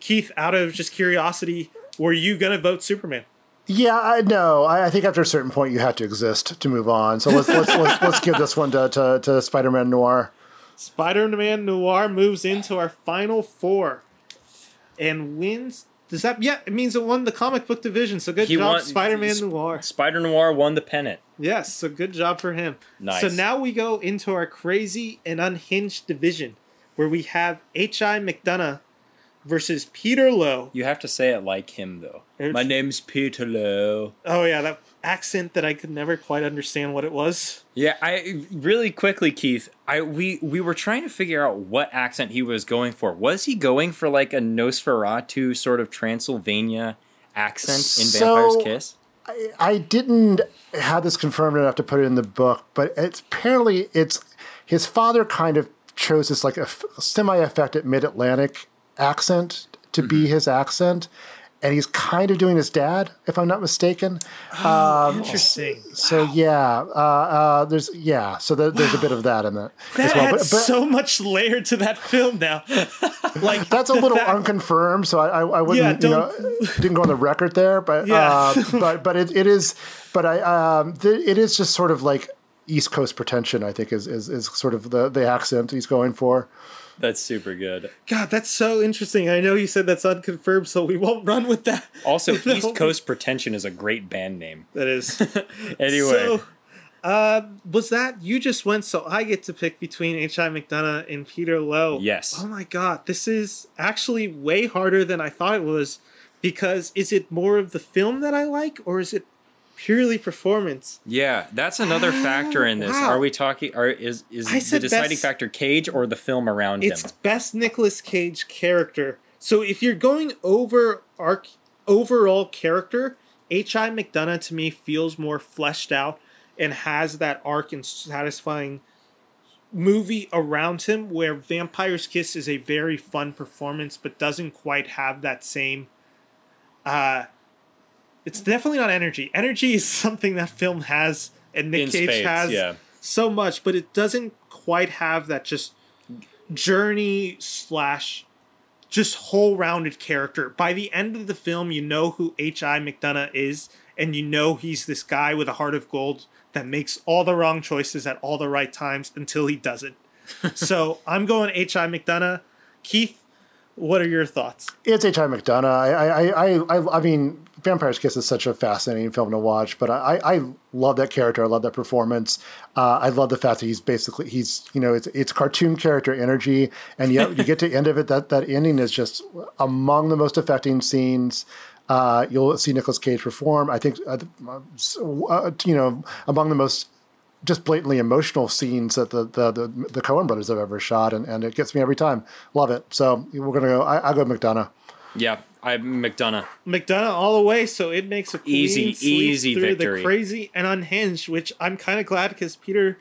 Keith, out of just curiosity, were you gonna vote Superman? Yeah, I know. I, I think after a certain point, you have to exist to move on. So let's let's let's, let's give this one to to, to Spider-Man Noir. Spider-Man Noir moves into our final four and wins. Does that? Yeah, it means it won the comic book division. So good He job, Spider-Man Sp- Noir. Spider Noir won the pennant. Yes, so good job for him. Nice. So now we go into our crazy and unhinged division, where we have H.I. McDunnough versus Peter Loew. You have to say it like him though. It's- My name's Peter Loew. Oh yeah, that accent that I could never quite understand what it was. Yeah, I really quickly, Keith. I we we were trying to figure out what accent he was going for. Was he going for like a Nosferatu sort of Transylvania accent in So- Vampire's Kiss? I, I didn't have this confirmed enough to put it in the book, but it's apparently it's his father kind of chose this like a semi-affected mid-Atlantic accent to be mm-hmm. his accent, and he's kind of doing his dad, if I'm not mistaken. Interesting. So yeah, uh, uh, there's yeah, so there, there's a bit of that in that That as well. adds so much layer to that film now. like That's a little fact- unconfirmed, so I, I, I wouldn't, Yeah, you know, didn't go on the record there, but Yeah. uh, but but it, it is, but I um, th- it is just sort of like East Coast pretension. I think is is, is sort of the the accent he's going for. That's super good. God, that's so interesting. I know you said that's unconfirmed, so we won't run with that. Also, No. East Coast Pretension is a great band name. That is. Anyway, So, uh, was that you just went? So I get to pick between H.I. McDunnough and Peter Loew. Yes. Oh my God, this is actually way harder than I thought it was. Because is it more of the film that I like, or is it purely performance? yeah, that's another factor in this. wow. Are we talking? Are is is the deciding best- factor Cage or the film around It's him? It's best Nicolas Cage character. So if you're going over arc overall character, H.I. McDunnough to me feels more fleshed out and has that arc and satisfying movie around him where Vampire's Kiss is a very fun performance but doesn't quite have that same uh it's definitely not energy. Energy is something that film has and Nick In Cage has yeah. so much, but it doesn't quite have that just journey slash just whole rounded character. By the end of the film, you know who H.I. McDunnough is, and you know he's this guy with a heart of gold that makes all the wrong choices at all the right times until he doesn't. so I'm going H.I. McDunnough. Keith, what are your thoughts? It's H.I. McDunnough. I, I, I, I, I mean, Vampire's Kiss is such a fascinating film to watch, but I, I love that character. I love that performance. Uh, I love the fact that he's basically he's you know it's it's cartoon character energy, and yet you get to end of it. That that ending is just among the most affecting scenes. Uh, you'll see Nicolas Cage perform. I think uh, uh, you know among the most just blatantly emotional scenes that the the the, the Coen brothers have ever shot, and, and it gets me every time. Love it. So we're gonna go. I, I go McDunnough. Yeah, I McDunnough. McDunnough all the way, so it makes a clean Easy, sweep easy through victory. the crazy and unhinged, which I'm kind of glad because Peter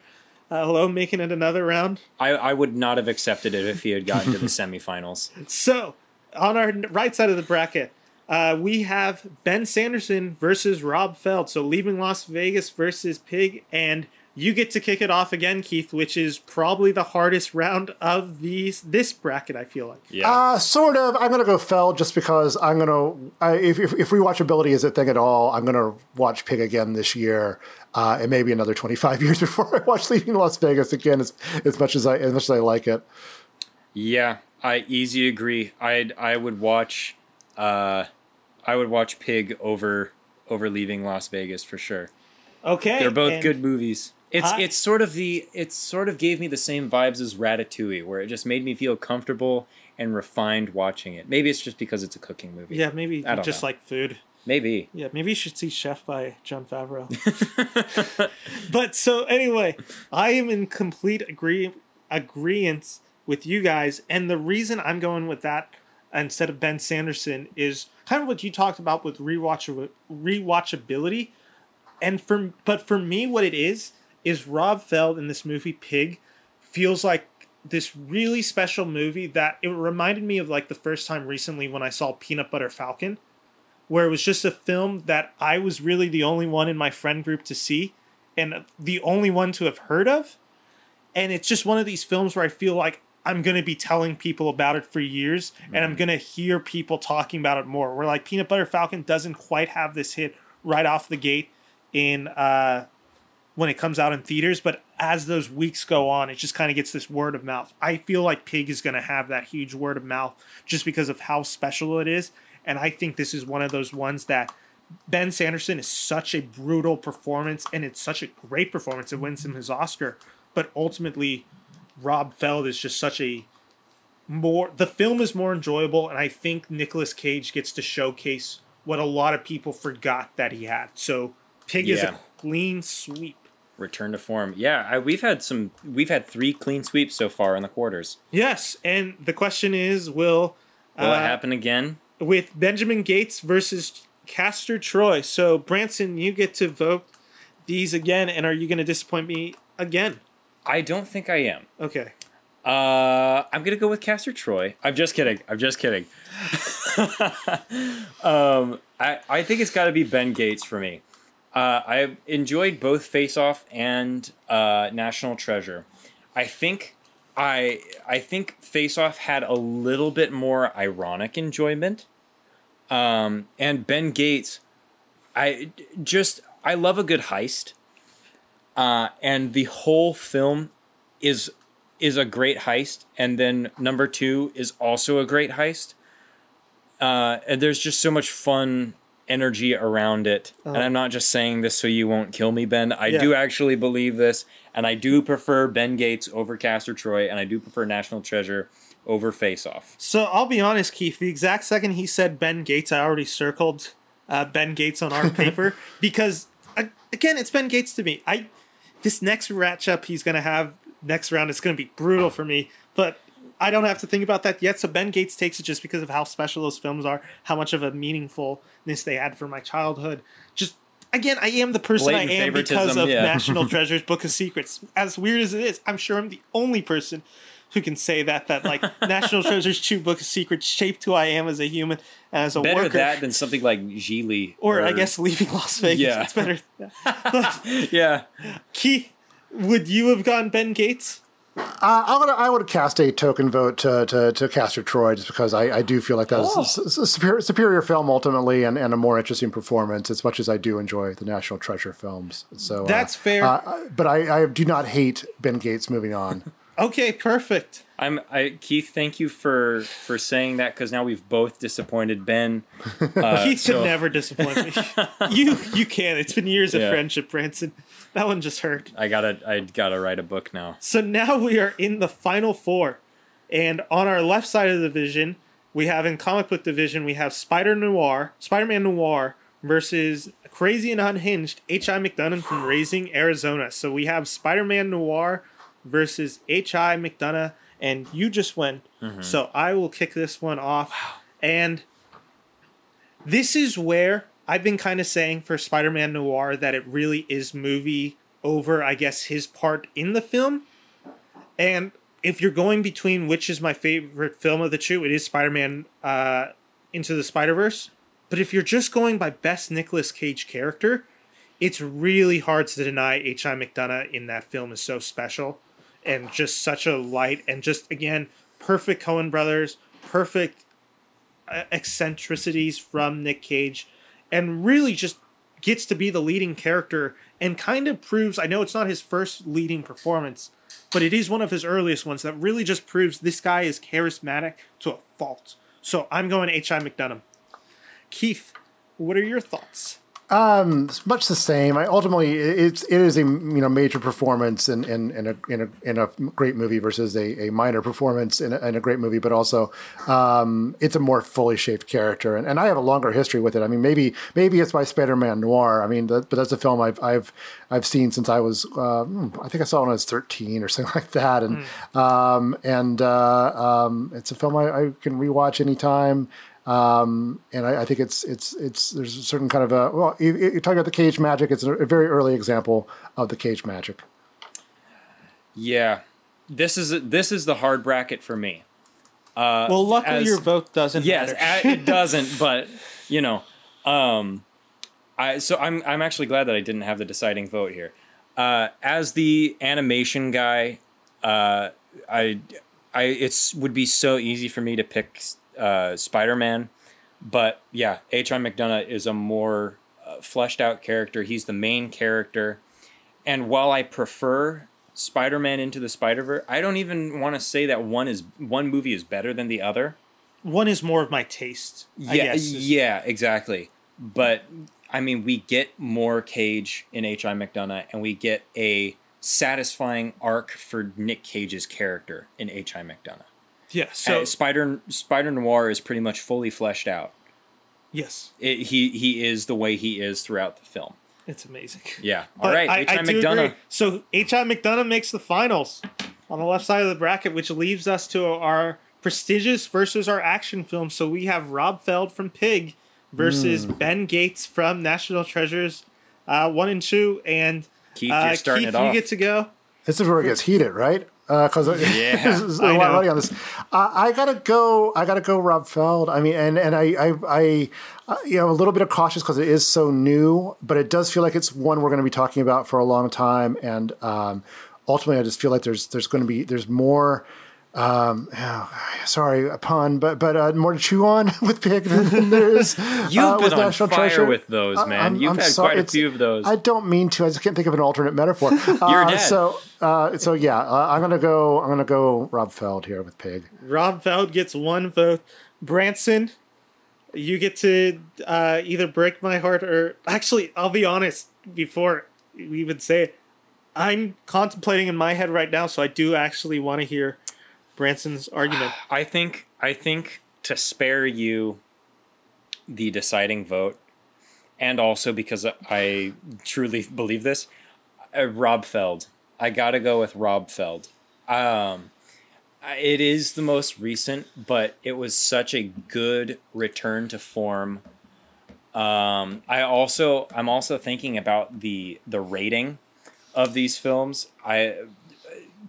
uh, Loew making it another round. I, I would not have accepted it if he had gotten to the semifinals. So on our right side of the bracket, uh, we have Ben Sanderson versus Rob Feld. So leaving Las Vegas versus Pig, and you get to kick it off again, Keith, which is probably the hardest round of these this bracket. I feel like. Yeah. Uh, sort of. I'm gonna go Feld just because I'm gonna. I, if, if if rewatchability is a thing at all, I'm gonna watch Pig again this year, uh, and maybe another 25 years before I watch Leaving Las Vegas again. As, as much as I as much as I like it. Yeah, I easy agree. I I would watch uh I would watch Pig over over leaving Las Vegas for sure. Okay, They're both good movies. It's I- it's sort of the it sort of gave me the same vibes as Ratatouille where it just made me feel comfortable and refined watching it. Maybe it's just because it's a cooking movie. Yeah, maybe I just know. like food. Maybe. Yeah, maybe you should see Chef by Jon Favreau. but so anyway, I am in complete agree agreement with you guys, and the reason I'm going with that instead of Ben Sanderson is kind of what you talked about with rewatch rewatchability. And for but for me, what it is is Rob Feld in this movie Pig feels like this really special movie that it reminded me of like the first time recently when I saw Peanut Butter Falcon where it was just a film that I was really the only one in my friend group to see and the only one to have heard of. And it's just one of these films where I feel like I'm going to be telling people about it for years and Mm-hmm. I'm going to hear people talking about it more. Where like Peanut Butter Falcon doesn't quite have this hit right off the gate in uh when it comes out in theaters, but as those weeks go on, it just kind of gets this word of mouth. I feel like Pig is going to have that huge word of mouth just because of how special it is, and I think this is one of those ones that Ben Sanderson is such a brutal performance, and it's such a great performance. It wins him his Oscar, but ultimately, Rob Feld is just such a more. The film is more enjoyable, and I think Nicolas Cage gets to showcase what a lot of people forgot that he had. So, Pig is a clean sweep. Return to form. Yeah, I, we've had some. We've had three clean sweeps so far in the quarters. Yes, and the question is, will Will uh, it happen again? with Benjamin Gates versus Castor Troy? So, Branson, you get to vote these again, and are you going to disappoint me again? I don't think I am. Okay. Uh, I'm gonna go with Castor Troy. I'm just kidding. I'm just kidding. um, I I think it's got to be Ben Gates for me. Uh, I enjoyed both Face Off and uh, National Treasure. I think I I think Face Off had a little bit more ironic enjoyment. Um, and Ben Gates, I just I love a good heist. Uh, and the whole film is is a great heist, and then number two is also a great heist. Uh, and there's just so much fun energy around it. And I'm not just saying this so you won't kill me, Ben. I Yeah. do actually believe this, and I do prefer Ben Gates over Castor Troy, and I do prefer National Treasure over Face Off. So I'll be honest, Keith. The exact second he said Ben Gates, I already circled uh, Ben Gates on our paper because uh, again, it's Ben Gates to me. I this next matchup he's gonna have next round is gonna be brutal for me, but I don't have to think about that yet. So Ben Gates takes it just because of how special those films are, how much of a meaningfulness they had for my childhood. Just again, I am the person Blatant I am because of yeah. National Treasures Book of Secrets. As weird as it is, I'm sure I'm the only person who can say that that like National Treasures Chew Book of Secrets shaped who I am as a human and as a Better worker. that than something like Geely. or, I guess leaving Las Vegas. Yeah. It's better. Than that. But yeah. Keith, would you have gone Ben Gates? Uh, I would I would cast a token vote to to, to Castor Troy just because I, I do feel like that's Oh. a, s- a superior, superior film ultimately and, and a more interesting performance as much as I do enjoy the National Treasure films. So uh, That's fair. uh, but I, I do not hate Ben Gates moving on. Okay, perfect. I'm I Keith, thank you for for saying that because now we've both disappointed Ben. Uh, Keith so- could never disappoint me. you you can. It's been years of friendship, Branson. That one just hurt. I gotta I gotta write a book now. So now we are in the final four. And on our left side of the division, we have in comic book division, we have Spider Noir, Spider-Man Noir versus Crazy and Unhinged, H.I. McDunnough from Raising Arizona. So we have Spider-Man Noir versus H.I. McDunnough, and you just went. Mm-hmm. So I will kick this one off. And this is where I've been kind of saying for Spider Man Noir that it really is movie over, I guess, his part in the film. And if you're going between which is my favorite film of the two, it is Spider Man uh, Into the Spider Verse. But if you're just going by best Nicolas Cage character, it's really hard to deny H.I. McDunnough in that film is so special and just such a light and just, again, perfect Coen brothers, perfect uh, eccentricities from Nick Cage, and really just gets to be the leading character and kind of proves. I know it's not his first leading performance, but it is one of his earliest ones that really just proves this guy is charismatic to a fault. So I'm going H.I. McDunnough. Keith, what are your thoughts? It's much the same. I ultimately it's it is a you know major performance in in, in a in a in a great movie versus a, a minor performance in a, in a great movie, but also um, it's a more fully shaped character, and, and I have a longer history with it. I mean, maybe maybe it's my Spider-Man Noir. I mean, that, but that's a film I've I've I've seen since I was uh, hmm, I think I saw it when I was thirteen or something like that, and um, and uh, um, it's a film I, I can rewatch anytime. Um, and I, I think it's it's it's there's a certain kind of a well you, you're talking about the cage magic it's a, a very early example of the cage magic Yeah, this is this is the hard bracket for me. well, luckily as- your vote doesn't Yes, matter. a- it doesn't, but you know, um, I so I'm I'm actually glad that I didn't have the deciding vote here. Uh, as the animation guy, uh, I I it's would be so easy for me to pick uh, Spider Man, but yeah, H. I. McDunnough is a more uh, fleshed out character. He's the main character, and while I prefer Spider Man into the Spider Verse, I don't even want to say that one is one movie is better than the other. One is more of my taste. I Yeah, yeah, exactly. But I mean, we get more Cage in H. I. McDunnough, and we get a satisfying arc for Nick Cage's character in H. I. McDunnough. Yeah. So So Spider Spider Noir is pretty much fully fleshed out. yes, It, he he is the way he is throughout the film. it's amazing. Yeah. All But right, I, H. I. I McDunnough. agree. So H.I. McDunnough makes the finals on the left side of the bracket, which leaves us to our prestigious versus our action film. So we have Rob Feld from Pig versus Hmm. Ben Gates from National Treasures, uh, one and two. And Keith, uh, you're starting Keith, it off. you get to go. This is where it gets heated, right? Because Yeah, there's a I lot on this. Uh, I gotta go. I gotta go. Rob Feld. I mean, and and I I, I uh, you know a little bit of cautious because it is so new, but it does feel like it's one we're going to be talking about for a long time. And um, ultimately, I just feel like there's there's going to be there's more. Um, oh, sorry, a pun, but but uh, more to chew on with Pig than there is. You've uh, been with on National fire Treasure. with those, I- man. I'm- You've I'm had sorry, quite a it's- few of those. I don't mean to. I just can't think of an alternate metaphor. You're dead. So, uh, so yeah, uh, I'm gonna go. I'm gonna go Rob Feld here with Pig. Rob Feld gets one vote. Branson, you get to uh, either break my heart or actually, I'll be honest. Before we even say it, I'm contemplating in my head right now, so I do actually want to hear Branson's argument. I think I think to spare you the deciding vote, and also because I truly believe this, uh, Rob Feld. I gotta go with Rob Feld. Um, it is the most recent, but it was such a good return to form. Um, I also I'm also thinking about the the rating of these films. I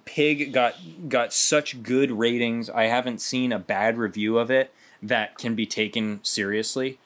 Pig got got such good ratings. I haven't seen a bad review of it that can be taken seriously.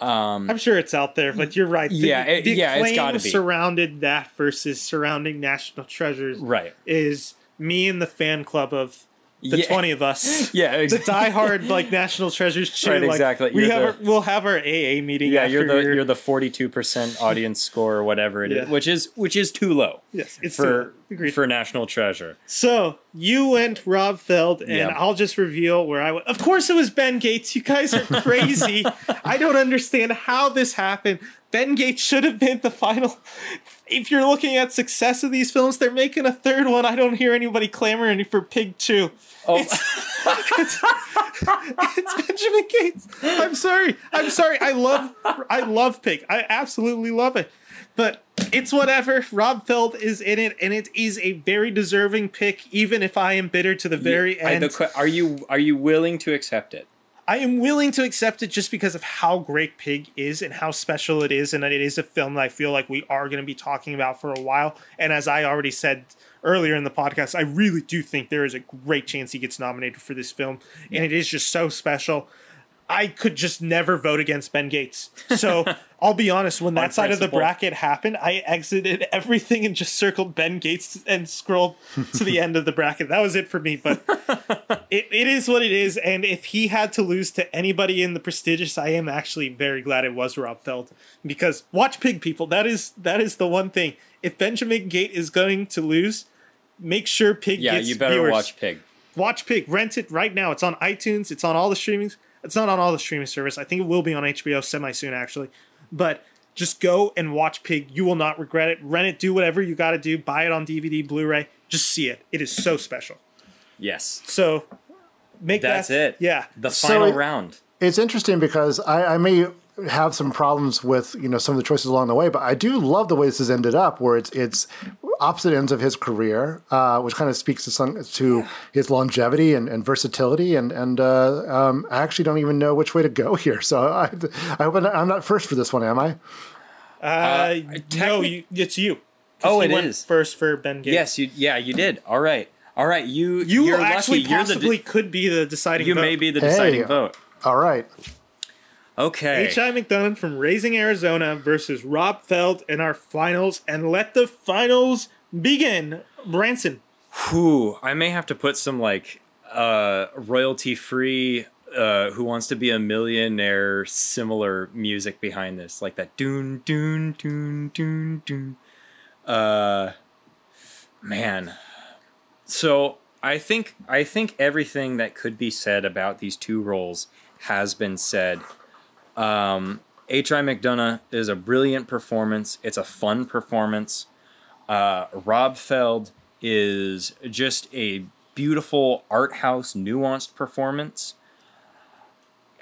Um, I'm sure it's out there, but you're right. The, Yeah, it- the yeah, it's claim gotta be. surrounded that versus surrounding National Treasures Right. is me and the fan club of the Yeah. 20 of us. Yeah, exactly. The diehard like National Treasures chew. Right, like, exactly. We You're have the- our, we'll have our AA meeting. Yeah, you're the your- you're the forty two percent audience score or whatever it is, Yeah. which is which is too low yes, it's for for National Treasure. So you went Rob Feld, and. I'll just reveal where I went. Of course, it was Ben Gates. You guys are crazy. I don't understand how this happened. Ben Gates should have been the final. If you're looking at success of these films, they're making a third one. I don't hear anybody clamoring for Pig Two. Oh, It's Benjamin Gates. I'm sorry. I'm sorry. I love I love Pig. I absolutely love it. But it's whatever. Rob Feld is in it, and it is a very deserving pick, even if I am bitter to the very I- end. the are you are you willing to accept it? I am willing to accept it just because of how great Pig is and how special it is, and that it is a film that I feel like we are going to be talking about for a while. And as I already said earlier in the podcast, I really do think there is a great chance he gets nominated for this film, and it is just so special. I could just never vote against Ben Gates. So I'll be honest, when that side of the bracket happened, I exited everything and just circled Ben Gates and scrolled to the end of the bracket. That was it for me. But it, it is what it is. And if he had to lose to anybody in the prestigious, I am actually very glad it was Rob Feld. Because watch Pig people. That is that is the one thing. If Benjamin Gate is going to lose, make sure Pig Yeah, gets you better viewers. watch Pig. Watch Pig. Rent it right now. It's on iTunes. It's on all the streamings. It's not on all the streaming service. I think it will be on HBO semi soon, actually. But just go and watch Pig. You will not regret it. Rent it. Do whatever you got to do. Buy it on DVD, Blu-ray. Just see it. It is so special. Yes, So make that's that, it. Yeah. the final it- round. It's interesting because I, I may have some problems with you know some of the choices along the way, but I do love the way this has ended up, where it's it's opposite ends of his career, uh, which kind of speaks to some to his longevity and, and versatility, and and uh, um, I actually don't even know which way to go here. So I, I hope I'm not first for this one, am I? Uh, no, technic- you, it's you. 'Cause Oh, he it went is. first for Ben Gates. Yes, you yeah you did. All right, all right. You You you're actually lucky. You're the possibly de- could be the deciding you vote. may be the deciding Hey. vote. All right. Okay. H.I. McDunnough from Raising Arizona versus Rob Feld in our finals, and let the finals begin. Branson, Whew, I may have to put some like uh, royalty free. Uh, who wants to be a millionaire? Similar music behind this, like that. Doon doon doon doon doon. Uh, man. So I think I think everything that could be said about these two roles has been said. Um, H.I. McDunnough is a brilliant performance. It's a fun performance. Uh, Rob Feld is just a beautiful art house, nuanced performance.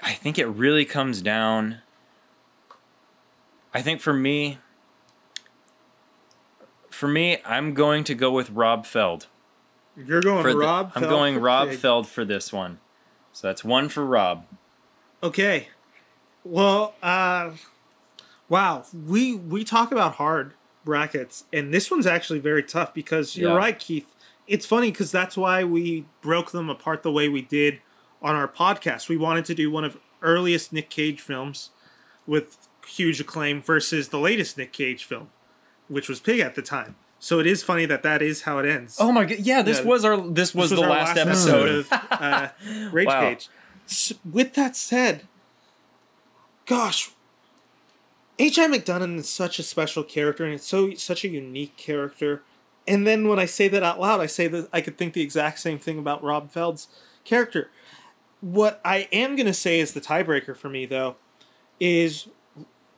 I think it really comes down. I think for me, for me, I'm going to go with Rob Feld. You're going For the- Rob. I'm going Rob. Feld for this one. So that's one for Rob. Okay. Well, uh wow, we we talk about hard brackets and this one's actually very tough because you're Yeah. right, Keith. It's funny cuz that's why we broke them apart the way we did on our podcast. We wanted to do one of earliest Nick Cage films with huge acclaim versus the latest Nick Cage film, which was Pig at the time. So it is funny that that is how it ends. Oh my god! Yeah, this Yeah. was our this was, This the our last, episode. of uh, Rage Wow. Cage. With that said, gosh, H.I. McDunnough is such a special character, and it's so such a unique character. And then when I say that out loud, I say that I could think the exact same thing about Rob Feld's character. What I am gonna say is the tiebreaker for me, though, is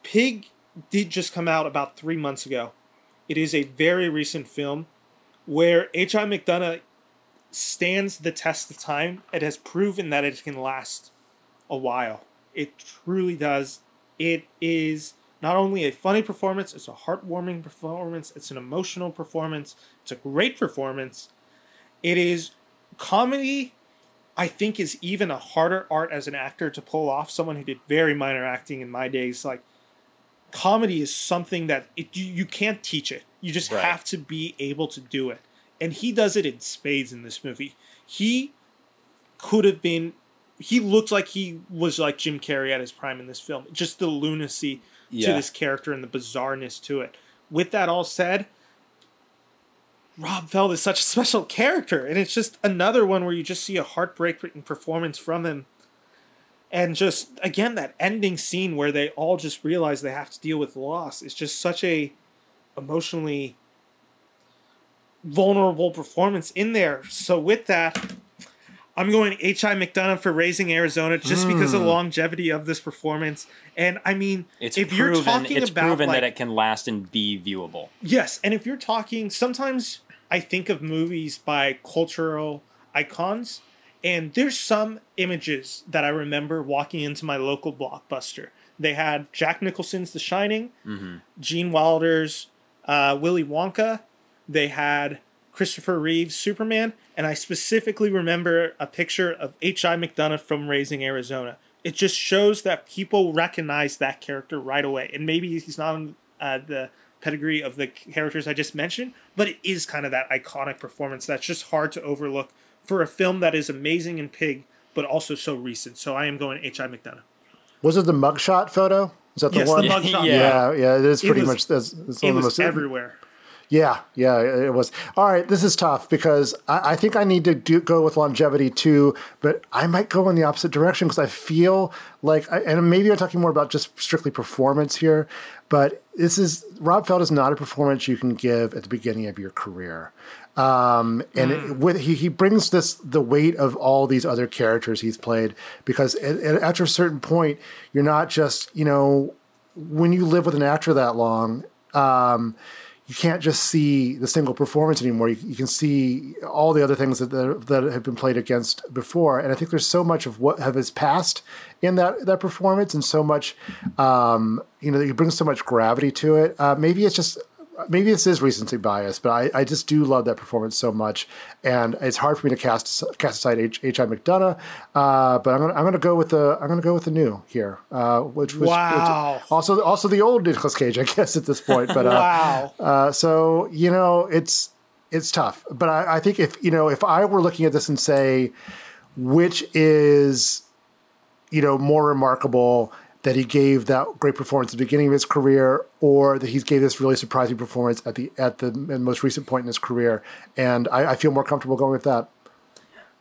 Pig did just come out about three months ago. It is a very recent film where H.I. McDunnough stands the test of time. It has proven that it can last a while. It truly does. It is not only a funny performance, it's a heartwarming performance, it's an emotional performance, it's a great performance. It is comedy, I think, is even a harder art as an actor to pull off. Someone who did very minor acting in my days, like comedy is something that it, you, you can't teach it. You just Right. have to be able to do it. And he does it in spades in this movie. He could have been he looked like he was like Jim Carrey at his prime in this film. Just the lunacy to this character and the bizarreness to it. With that all said, Rob Feld is such a special character, and it's just another one where you just see a heartbreaking performance from him. And just again, that ending scene where they all just realize they have to deal with loss is just such a emotionally vulnerable performance in there. So with that, I'm going H.I. McDunnough for Raising Arizona just because of the longevity of this performance. And I mean, It's if proven. you're talking it's about proven like, that it can last and be viewable. Yes, and if you're talking, sometimes I think of movies by cultural icons, and there's some images that I remember walking into my local blockbuster. They had Jack Nicholson's The Shining, Gene Wilder's uh, Willy Wonka. They had Christopher Reeve's Superman, and I specifically remember a picture of H.I. McDunnough from Raising Arizona. It just shows that people recognize that character right away, and maybe he's not on uh, the pedigree of the characters I just mentioned, but it is kind of that iconic performance that's just hard to overlook for a film that is amazing in Pig, but also so recent. So I am going H.I. McDunnough. Was it the mugshot photo? Is that the Yes, one? the mugshot. Yeah. Yeah, yeah, it is pretty was- much. That's, that's It one of the was most everywhere. Yeah, yeah, it was. All right, this is tough because I, I think I need to do, go with longevity too, but I might go in the opposite direction because I feel like, I, and maybe I'm talking more about just strictly performance here, but this is Rob Feld is not a performance you can give at the beginning of your career. Um, and it, with he, he brings this the weight of all these other characters he's played because at, at, after a certain point you're not just you know when you live with an actor that long um, you can't just see the single performance anymore. You, you can see all the other things that, that have been played against before, and I think there's so much of what of his past in that that performance, and so much, um, you know, that he brings so much gravity to it. Uh, maybe it's just. Maybe this is recency bias, but I, I just do love that performance so much, and it's hard for me to cast cast aside H. H. I. McDunnough. Uh, but I'm gonna I'm gonna go with the I'm gonna go with the new here, uh, which was Wow. which, also also the old Nicolas Cage, I guess at this point. But uh, Wow. uh, so you know, it's it's tough. But I, I think if you know, if I were looking at this and say, which is, you know, more remarkable that he gave that great performance at the beginning of his career, or that he gave this really surprising performance at the at the most recent point in his career, and I, I feel more comfortable going with that.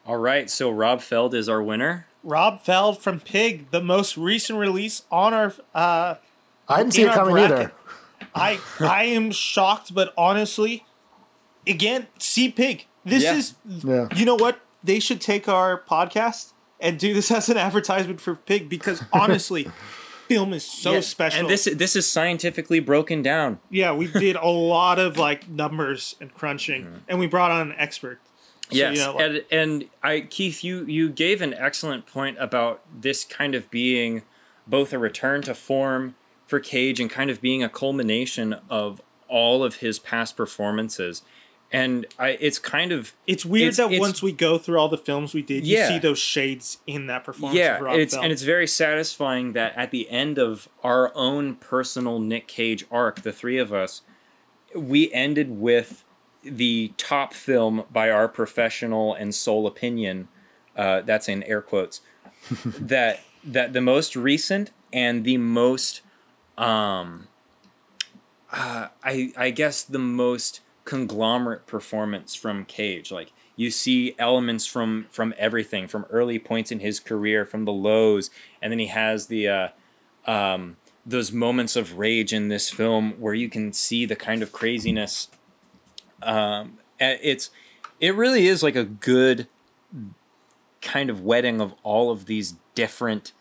All right, so Rob Feld is our winner. Rob Feld from Pig, the most recent release on our. Uh, I didn't see it coming bracket. either. I I am shocked, but honestly, again, see Pig. This Yeah. is. Yeah. You know what? They should take our podcast and do this as an advertisement for Pig because honestly, film is so Yeah, special. And this this is scientifically broken down. yeah, we did a lot of like numbers and crunching, and we brought on an expert. So, yes, you know, like- and and I Keith, you you gave an excellent point about this kind of being both a return to form for Cage and kind of being a culmination of all of his past performances. And I, it's kind of It's weird It's- that it's- once we go through all the films we did, you see those shades in that performance. yeah, of Rob it's Feld. and it's very satisfying that at the end of our own personal Nick Cage arc, the three of us, we ended with the top film by our professional and sole opinion. Uh, that's in air quotes. that that the most recent and the most, um, uh, I I guess the most conglomerate performance from Cage. Like you see elements from from everything, from early points in his career, from the lows, and then he has the uh, um, those moments of rage in this film where you can see the kind of craziness. Um, it's it really is like a good kind of wedding of all of these different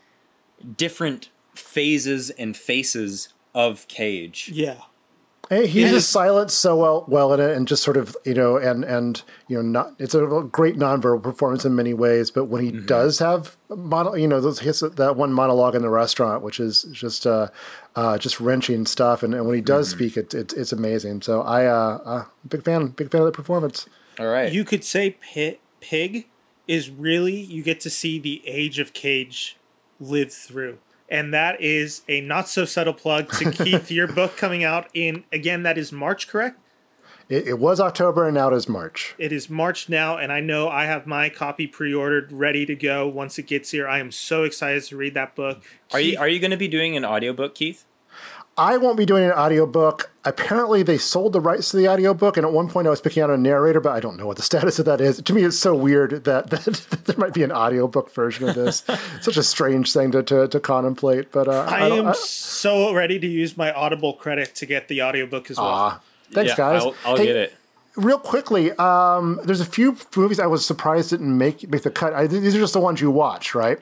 different phases and faces of Cage. yeah. Hey, he It uses is- so well, well in it, and just sort of you know, and and you know, not it's a great nonverbal performance in many ways. But when he does have mono, you know, those hits that one monologue in the restaurant, which is just uh, uh just wrenching stuff, and, and when he does speak, it, it it's amazing. So I uh, uh big fan, big fan of the performance. All right. You could say Pi Pig is really you get to see the age of Cage live through. And that is a not so subtle plug to Keith, your book coming out in again, that is March, correct? It, it was October, and now it is March. It is March now, and I know I have my copy pre-ordered, ready to go once it gets here. I am so excited to read that book. Are you are you going to be doing an audiobook, Keith? I won't be doing an audiobook. Apparently, they sold the rights to the audiobook, and at one point I was picking out a narrator, but I don't know what the status of that is. To me, it's so weird that, that, there might be an audiobook version of this. Such a strange thing to, to, to contemplate. But uh, I, don't- am I- so ready to use my Audible credit to get the audiobook as well. Ah, thanks, yeah, guys. I'll, I'll Hey, get it. Real quickly, um, there's a few movies I was surprised didn't make make the cut. I, these are just the ones you watch, right?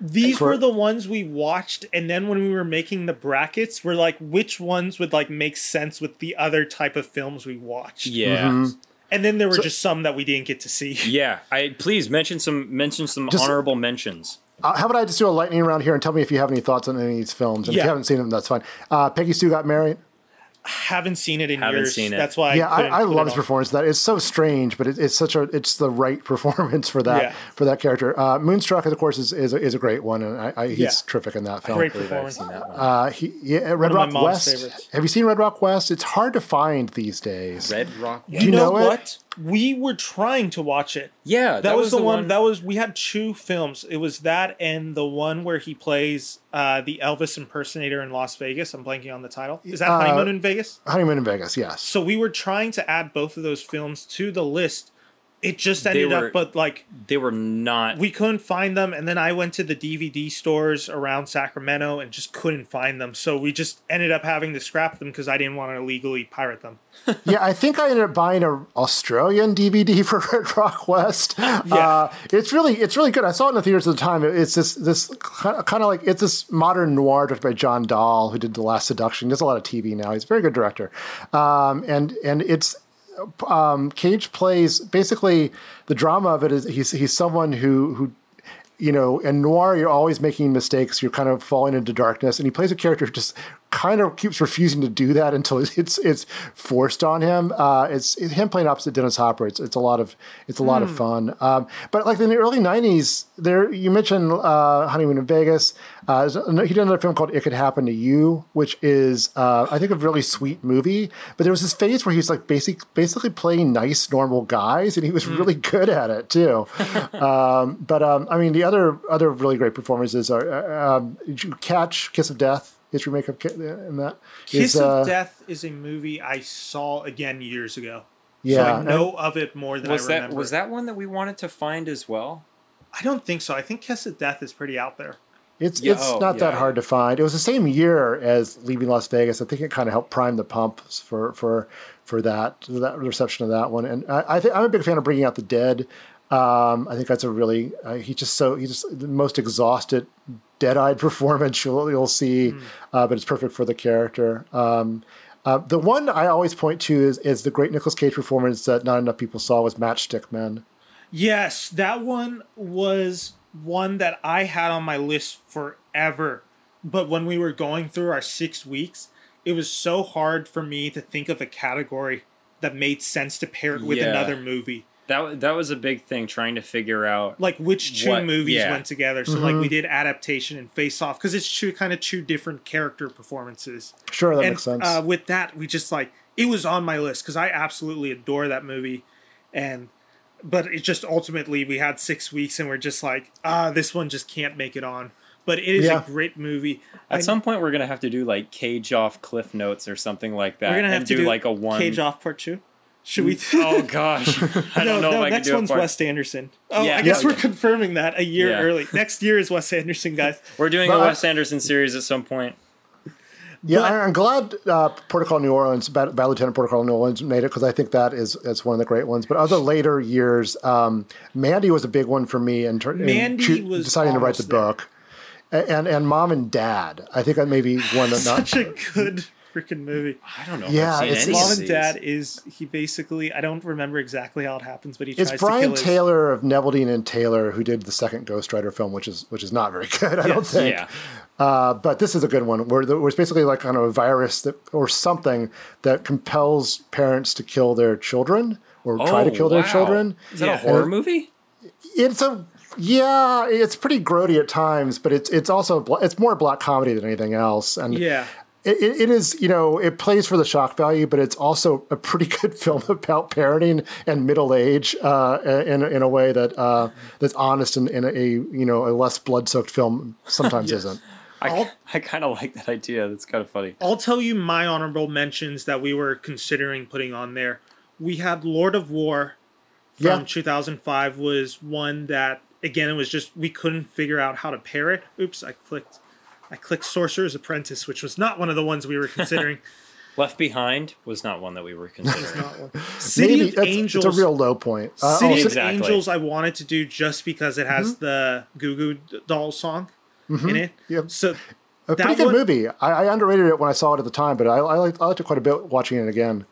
These For- were the ones we watched, and then when we were making the brackets, we're like, which ones would like make sense with the other type of films we watched? Yeah. Mm-hmm. And then there were just some that we didn't get to see. Yeah, I please mention some mention some Just- honorable mentions. Uh, how about I just do a lightning round here and tell me if you have any thoughts on any of these films? And if you haven't seen them, that's fine. Uh, Peggy Sue got married. Haven't seen it in Haven't years. seen it. That's why. yeah, I, couldn't I love his performance. in That it's so strange, but it, it's such a it's the right performance for that Yeah. for that character. Uh, Moonstruck, of course, is is a, is a great one, and I, I, he's Yeah. terrific in that film. Great performance. seen that one. Uh, he, yeah, Red of Rock West. favorites. Have you seen Red Rock West? It's hard to find these days. Red Rock. You, you know, know it? what? We were trying to watch it. Yeah, That, was, the one, That was we had two films. It was that and the one where he plays uh, the Elvis impersonator in Las Vegas. I'm blanking on the title. Is that Uh, Honeymoon in Vegas? Honeymoon in Vegas. Yes. So we were trying to add both of those films to the list. It just ended were- up, but like they were not. we couldn't find them, and then I went to the DVD stores around Sacramento and just couldn't find them. So we just ended up having to scrap them because I didn't want to illegally pirate them. yeah, I think I ended up buying a Australian DVD for Red Rock West. Uh, it's really it's really good. I saw it in the theaters at the time. It's this this kind of like it's this modern noir directed by John Dahl, who did The Last Seduction. He does a lot of TV now. He's a very good director, um, and and it's um, Cage plays basically the drama of it is he's he's someone who who you know in noir you're always making mistakes. You're kind of falling into darkness. And he plays a character who just kind of keeps refusing to do that until it's it's forced on him. Uh, it's, it's him playing opposite Dennis Hopper. It's, it's a lot of it's a lot of fun. Um, but like in the early 90s there you mentioned uh, Honeymoon in Vegas uh, he did another film called It Could Happen to You which is uh, I think a really sweet movie but there was this phase where he's like basic basically playing nice normal guys and he was really good at it too um, but um, I mean, the other other really great performances are uh, um, did you catch Kiss of Death, his remake of Ki- in that Kiss is, uh, of Death is a movie I saw again years ago. So Yeah, I know of it more than Was I that remember. was that one that we wanted to find as well? I don't think so. I think Kiss of Death is pretty out there. It's Yeah, it's oh, not that hard to find. It was the same year as Leaving Las Vegas. I think it kind of helped prime the pumps for for for that that reception of that one. And I, I think I'm a big fan of Bringing Out the Dead. Um, I think that's a really uh, he just so he's just the most exhausted, dead-eyed performance you'll you'll see, uh, but it's perfect for the character. Um, uh, the one I always point to is, is the great Nicolas Cage performance that not enough people saw was Matchstick Men. Yes, that one was one that I had on my list forever. But when we were going through our six weeks, it was so hard for me to think of a category that made sense to pair it with Yeah. another movie. That that was a big thing trying to figure out. Like which two What- movies yeah. went together. So like we did adaptation and face off because it's two kind of two different character performances. Sure, that and makes sense. Uh, with that, we just like it was on my list because I absolutely adore that movie, and but it just ultimately we had six weeks and we're just like ah this one just can't make it on. But it is Yeah. a great movie. At I- some point, we're gonna have to do like Cage off Cliff Notes or something like that. we're gonna have and to do, do like a one. Cage Off Part Two. Should we? Oh gosh, I no, don't know no. if I next can do one's part. Wes Anderson. Oh, Yeah. I guess Yeah. we're confirming that a year Yeah. early. Next year is Wes Anderson, guys. We're doing But a I- Wes Anderson series at some point. Yeah, But- I'm glad uh, Port of Call New Orleans, Bad, Bad Lieutenant Port of Call New Orleans made it because I think that is is one of the great ones. But other later years, um, Mandy was a big one for me in, ter- in was deciding to write the there. book. A- And and Mom and Dad, I think that may be one that not. Such a good freaking movie. I don't know. If Yeah, I've seen it's- any Mom and. Dad is he basically I don't remember exactly how it happens, but he tries It's to Brian kill his Taylor of Neveldine and Taylor who did the second Ghost Rider film, which is which is not very good. I don't think. Yeah, Uh, but this is a good one where, the, where it's basically like kind of a virus that or something that compels parents to kill their children or try to Oh, kill their children. Is that Yeah. a horror And- movie? It's a yeah, it's pretty grody at times, but it's it's also it's more black comedy than anything else, and Yeah. It, it, it is you know it plays for the shock value, but it's also a pretty good film about parenting and middle age uh, in in a way that uh, that's honest and in a you know a less blood soaked film sometimes isn't. I, I'll- I kind of like that idea. That's kind of funny. I'll tell you my honorable mentions that we were considering putting on there. We had Lord of War from Yeah. 2005 was one that again it was just we couldn't figure out how to pair it. Oops, I clicked I clicked Sorcerer's Apprentice, which was not one of the ones we were considering. Left Behind was not one that we were considering. City Maybe of that's- Angels. It's a real low point. Uh, City oh, of Exactly. Angels I wanted to do just because it has the Goo Goo Doll song in it. Yep. So a that pretty good one- movie. I, I underrated it when I saw it at the time, but I, I liked I liked it quite a bit watching it again.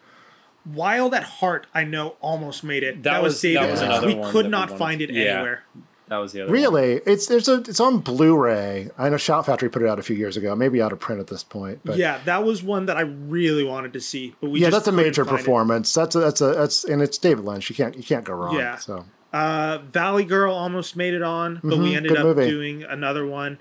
Wild at Heart, I know almost made it. That was- that David. was another we one could that we not find it Yeah. anywhere. That was the other. one. Really, it's there's a it's on Blu-ray. I know Shout Factory put it out a few years ago, maybe out of print at this point. But yeah, that was one that I really wanted to see, but we yeah, just that's a major find it. performance. That's a, that's a that's and it's David Lynch. You can't you can't go wrong. Yeah. So Uh, Valley Girl almost made it on, but we Mhm, ended up movie. doing another one.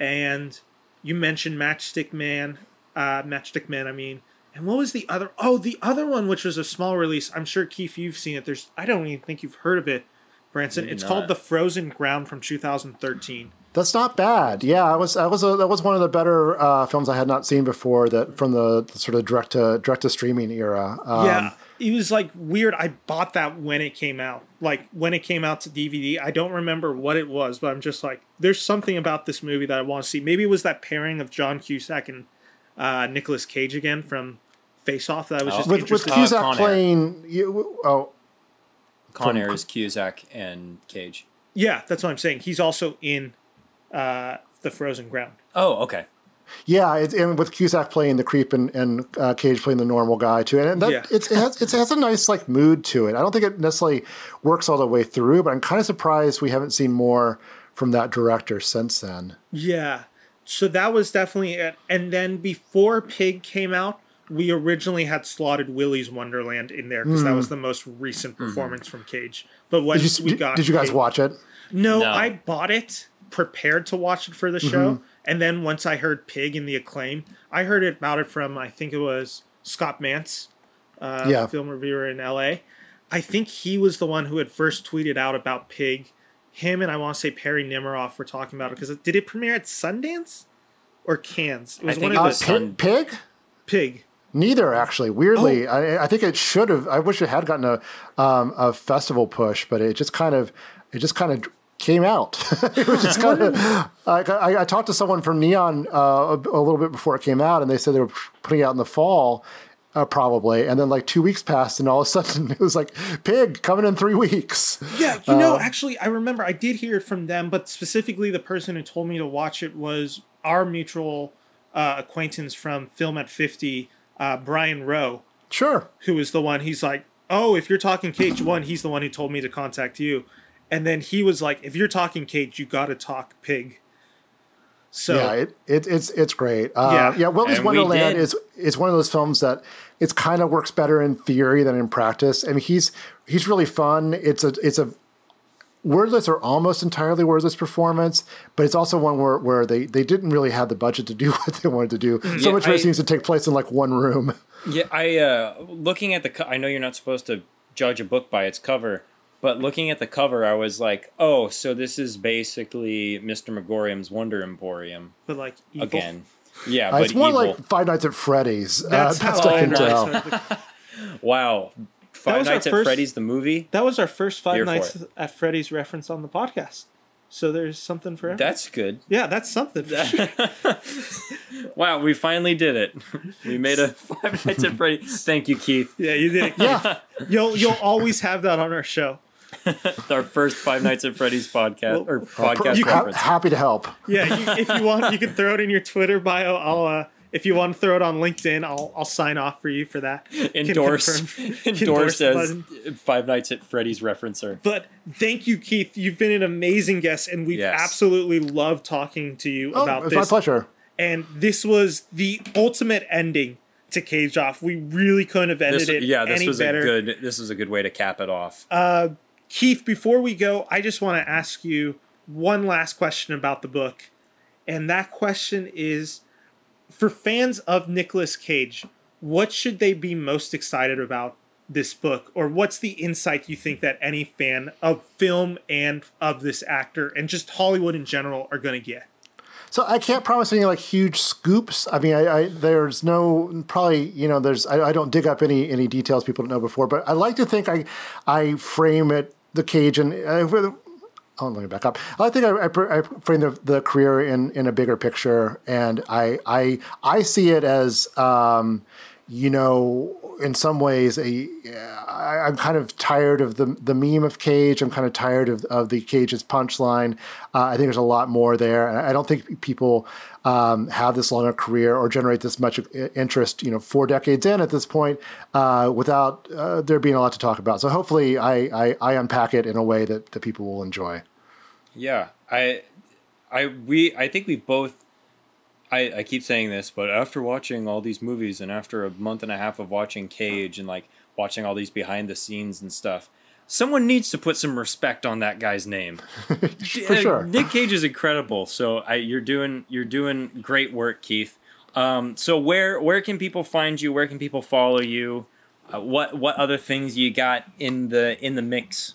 And you mentioned Matchstick Man, uh, Matchstick Man. I mean, and what was the other? Oh, the other one, which was a small release. I'm sure Keith, you've seen it. There's, I don't even think you've heard of it, Branson. Maybe it's not. called The Frozen Ground from 2013. that's not bad. Yeah, I was I was a, that was one of the better uh, films I had not seen before. That from the, sort of direct to direct to streaming era. Um, yeah, it was like weird. I bought that when it came out. Like when it came out to DVD. I don't remember what it was, but I'm just like, there's something about this movie that I want to see. Maybe it was that pairing of John Cusack and uh, Nicolas Cage again from Face Off that I was Oh. just with with interested. Uh, Cusack Con playing. You, oh, Con Air is Cusack and Cage. yeah, that's what I'm saying. He's also in uh, the Frozen Ground. Oh, okay. Yeah, it's, and with Cusack playing the creep and, and uh, Cage playing the normal guy too, and that Yeah. it's, it has it has a nice like mood to it. I don't think it necessarily works all the way through, but I'm kind of surprised we haven't seen more from that director since then. Yeah. So that was definitely it. And then before Pig came out, we originally had slotted Willy's Wonderland in there because that was the most recent performance from Cage. But once Hmm. Did you, we did, got did you guys Pig- watch it? No, No. I bought it prepared to watch it for the show, Mm-hmm. and then once I heard Pig in the acclaim, I heard it about it from I think it was Scott Mantz, uh, Yeah. film reviewer in L.A. I think he was the one who had first tweeted out about Pig. Him and I want to say Perry Nemiroff were talking about it because did it premiere at Sundance or Cannes? It was think one it of Uh, the was Pig, Pig? Neither, actually. Weirdly, I, I think it should have. I wish it had gotten a um, a festival push, but it just kind of it just kind of came out. it was just kind of. I, I, talked to someone from Neon uh, a, a little bit before it came out, and they said they were putting it out in the fall. Uh, probably, and then like two weeks passed, and all of a sudden it was like "Pig" coming in three weeks. Yeah, you know, actually, I remember I did hear it from them, but specifically the person who told me to watch it was our mutual uh, acquaintance from Film at 50, uh, Brian Rowe, Sure, Who is the one. He's like, oh, if you're talking Cage 1, he's the one who told me to contact you. And then he was like, if you're talking Cage, you got to talk Pig. So, yeah, it, it it's it's great. Uh, Yeah. yeah, Willy's And Wonderland did. is is one of those films that it's kind of works better in theory than in practice. I mean, he's he's really fun. It's a it's a wordless or almost entirely wordless performance, but it's also one where, where they, they didn't really have the budget to do what they wanted to do. So Yeah, much of it seems to take place in like one room. Yeah, I uh looking at the co- I know you're not supposed to judge a book by its cover, but looking at the cover I was like, "Oh, so this is basically Mr. Magorium's Wonder Emporium but like, evil. again." Yeah, Uh, but it's more evil. like Five Nights at Freddy's. That's uh, how best I I can tell. wow. Five was our at first- Freddy's the movie? That was our first Five Here Nights at Freddy's reference on the podcast. So there's something for everyone. That's good. yeah, that's something. for sure. Wow, we finally did it. We made a Five Nights at Freddy's. Thank you, Keith. yeah, you did it. Yeah, You'll you'll always have that on our show. Our first Five Nights at Freddy's podcast or podcast you- ha- reference. happy to help. Yeah, you, if you want, you can throw it in your Twitter bio. I'll uh, if you want to throw it on LinkedIn, I'll I'll sign off for you for that. Can Endorsed, endorsed as button. Five Nights at Freddy's referencer. But thank you, Keith. You've been an amazing guest, and we've Yes. absolutely loved talking to you Oh, about it's my this. pleasure. And this was the ultimate ending to Cage Off. We really couldn't have ended This, it yeah, this any was better. a good. This was a good way to cap it off. Uh, Keith, before we go, I just want to ask you one last question about the book. And that question is for fans of Nicolas Cage, what should they be most excited about this book? Or what's the insight you think that any fan of film and of this actor and just Hollywood in general are going to get? So I can't promise any like huge scoops. I mean, I, I there's no probably you know there's I, I don't dig up any any details people don't know before, but I like to think I I frame it the cage and uh, oh let me back up. I think I, I, I frame the, the career in in a bigger picture, and I I I see it as um, you know in some ways a I, I'm kind of tired of the the meme of Cage. I'm kind of tired of, of the Cage's punchline. Uh, I think there's a lot more there, and I don't think people um, have this long a career or generate this much interest. You know, four decades in at this point, uh, without uh, there being a lot to talk about. So hopefully, I, I I unpack it in a way that that people will enjoy. Yeah, I, I we I think we both. I, I keep saying this, but after watching all these movies and after a month and a half of watching Cage and like watching all these behind the scenes and stuff, someone needs to put some respect on that guy's name. For sure. Nick Cage is incredible. So I, you're doing you're doing great work, Keith. Um, so where where can people find you? Where can people follow you? Uh, what what other things you got in the in the mix?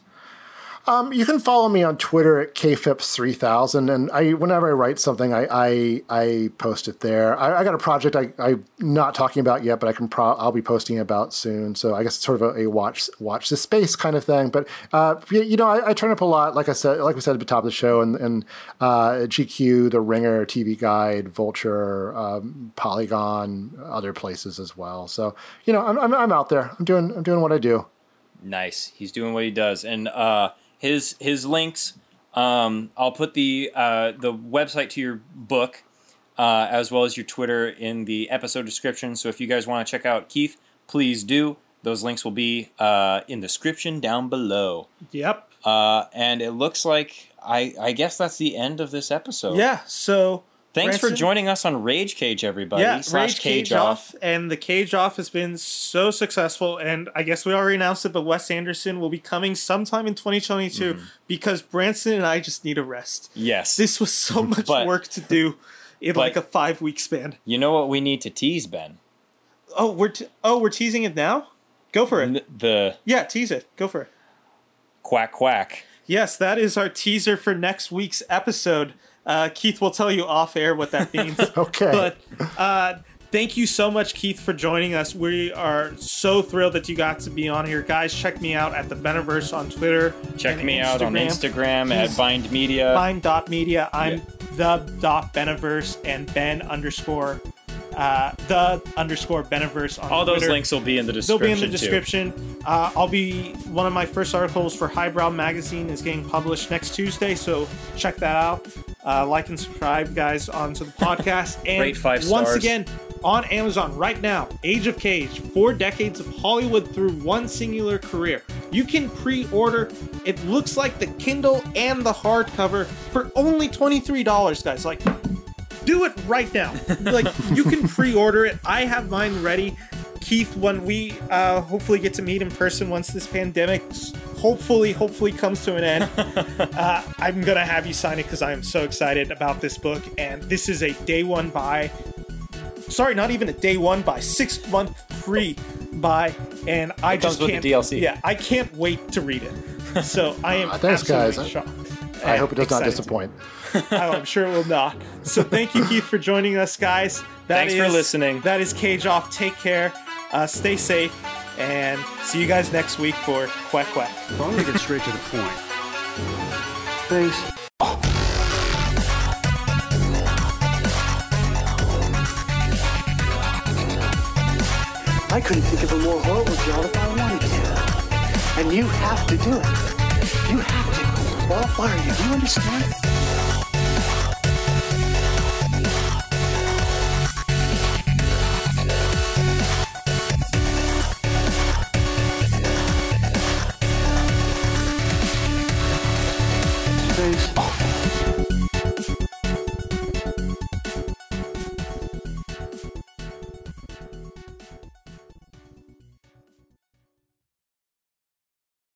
Um, you can follow me on Twitter at kphipps3000, and I whenever I write something, I I, I post it there. I, I got a project I I'm not talking about yet, but I can pro- I'll be posting about soon. So I guess it's sort of a, a watch watch the space kind of thing. But uh, you, you know, I, I turn up a lot, like I said, like we said at the top of the show, and and uh, GQ, The Ringer, TV Guide, Vulture, um, Polygon, other places as well. So you know, I'm, I'm I'm out there. I'm doing I'm doing what I do. Nice. He's doing what he does, and uh, his his links. Um, I'll put the uh, the website to your book, uh, as well as your Twitter in the episode description. So if you guys want to check out Keith, please do. Those links will be uh, in the description down below. Yep. Uh, and it looks like I I guess that's the end of this episode. Yeah. So Thanks for joining us on Rage Cage, everybody. Yeah, slash Rage Cage, off. and the Cage Off has been so successful. And I guess we already announced it, but Wes Anderson will be coming sometime in 2022 Mm-hmm. because Branson and I just need a rest. Yes. This was so much But- work to do in but- like a five week span. you know what we need to tease, Ben? Oh, we're te- oh we're teasing it now. Go for it. N- The Yeah, tease it. Go for it. quack quack. Yes, that is our teaser for next week's episode. Uh, Keith will tell you off air what that means. Okay. But uh, thank you so much, Keith, for joining us. We are so thrilled that you got to be on here, guys. Check me out at the Beniverse on Twitter. Check and me out on Instagram at He's Bind Media. Bind.media. I'm the dot Beniverse and Ben underscore uh, the underscore Beniverse on All those links will be in the description. They'll be in the description. Uh, I'll be one of my first articles for Highbrow Magazine is getting published next Tuesday, so check that out. Uh, like and subscribe, guys, onto the podcast. And Rate five once stars. again, on Amazon right now, Age of Cage: Four Decades of Hollywood Through One Singular Career. You can pre-order. It looks like the Kindle and the hardcover for only twenty three dollars, guys. Like do it right now. Like you can pre-order it. I have mine ready. Keith, when we uh, hopefully get to meet in person once this pandemic hopefully hopefully comes to an end, uh, I'm gonna have you sign it because I am so excited about this book. And this is a day one buy. Sorry, not even a day one buy, six month free buy, and I It just comes with the can't. DLC. Yeah, I can't wait to read it. So I am Uh, thanks, absolutely guys. shocked. I hope it does not disappoint. Oh, I'm sure it will not. So thank you, Keith, for joining us, guys. That Thanks for listening. That is Cage Off. Take care. Uh, stay safe. And see you guys next week for Quack Quack. Well, I'll get straight to the point. Thanks. I couldn't think of a more horrible job if I wanted to. And you have to do it. You have you. Do you understand?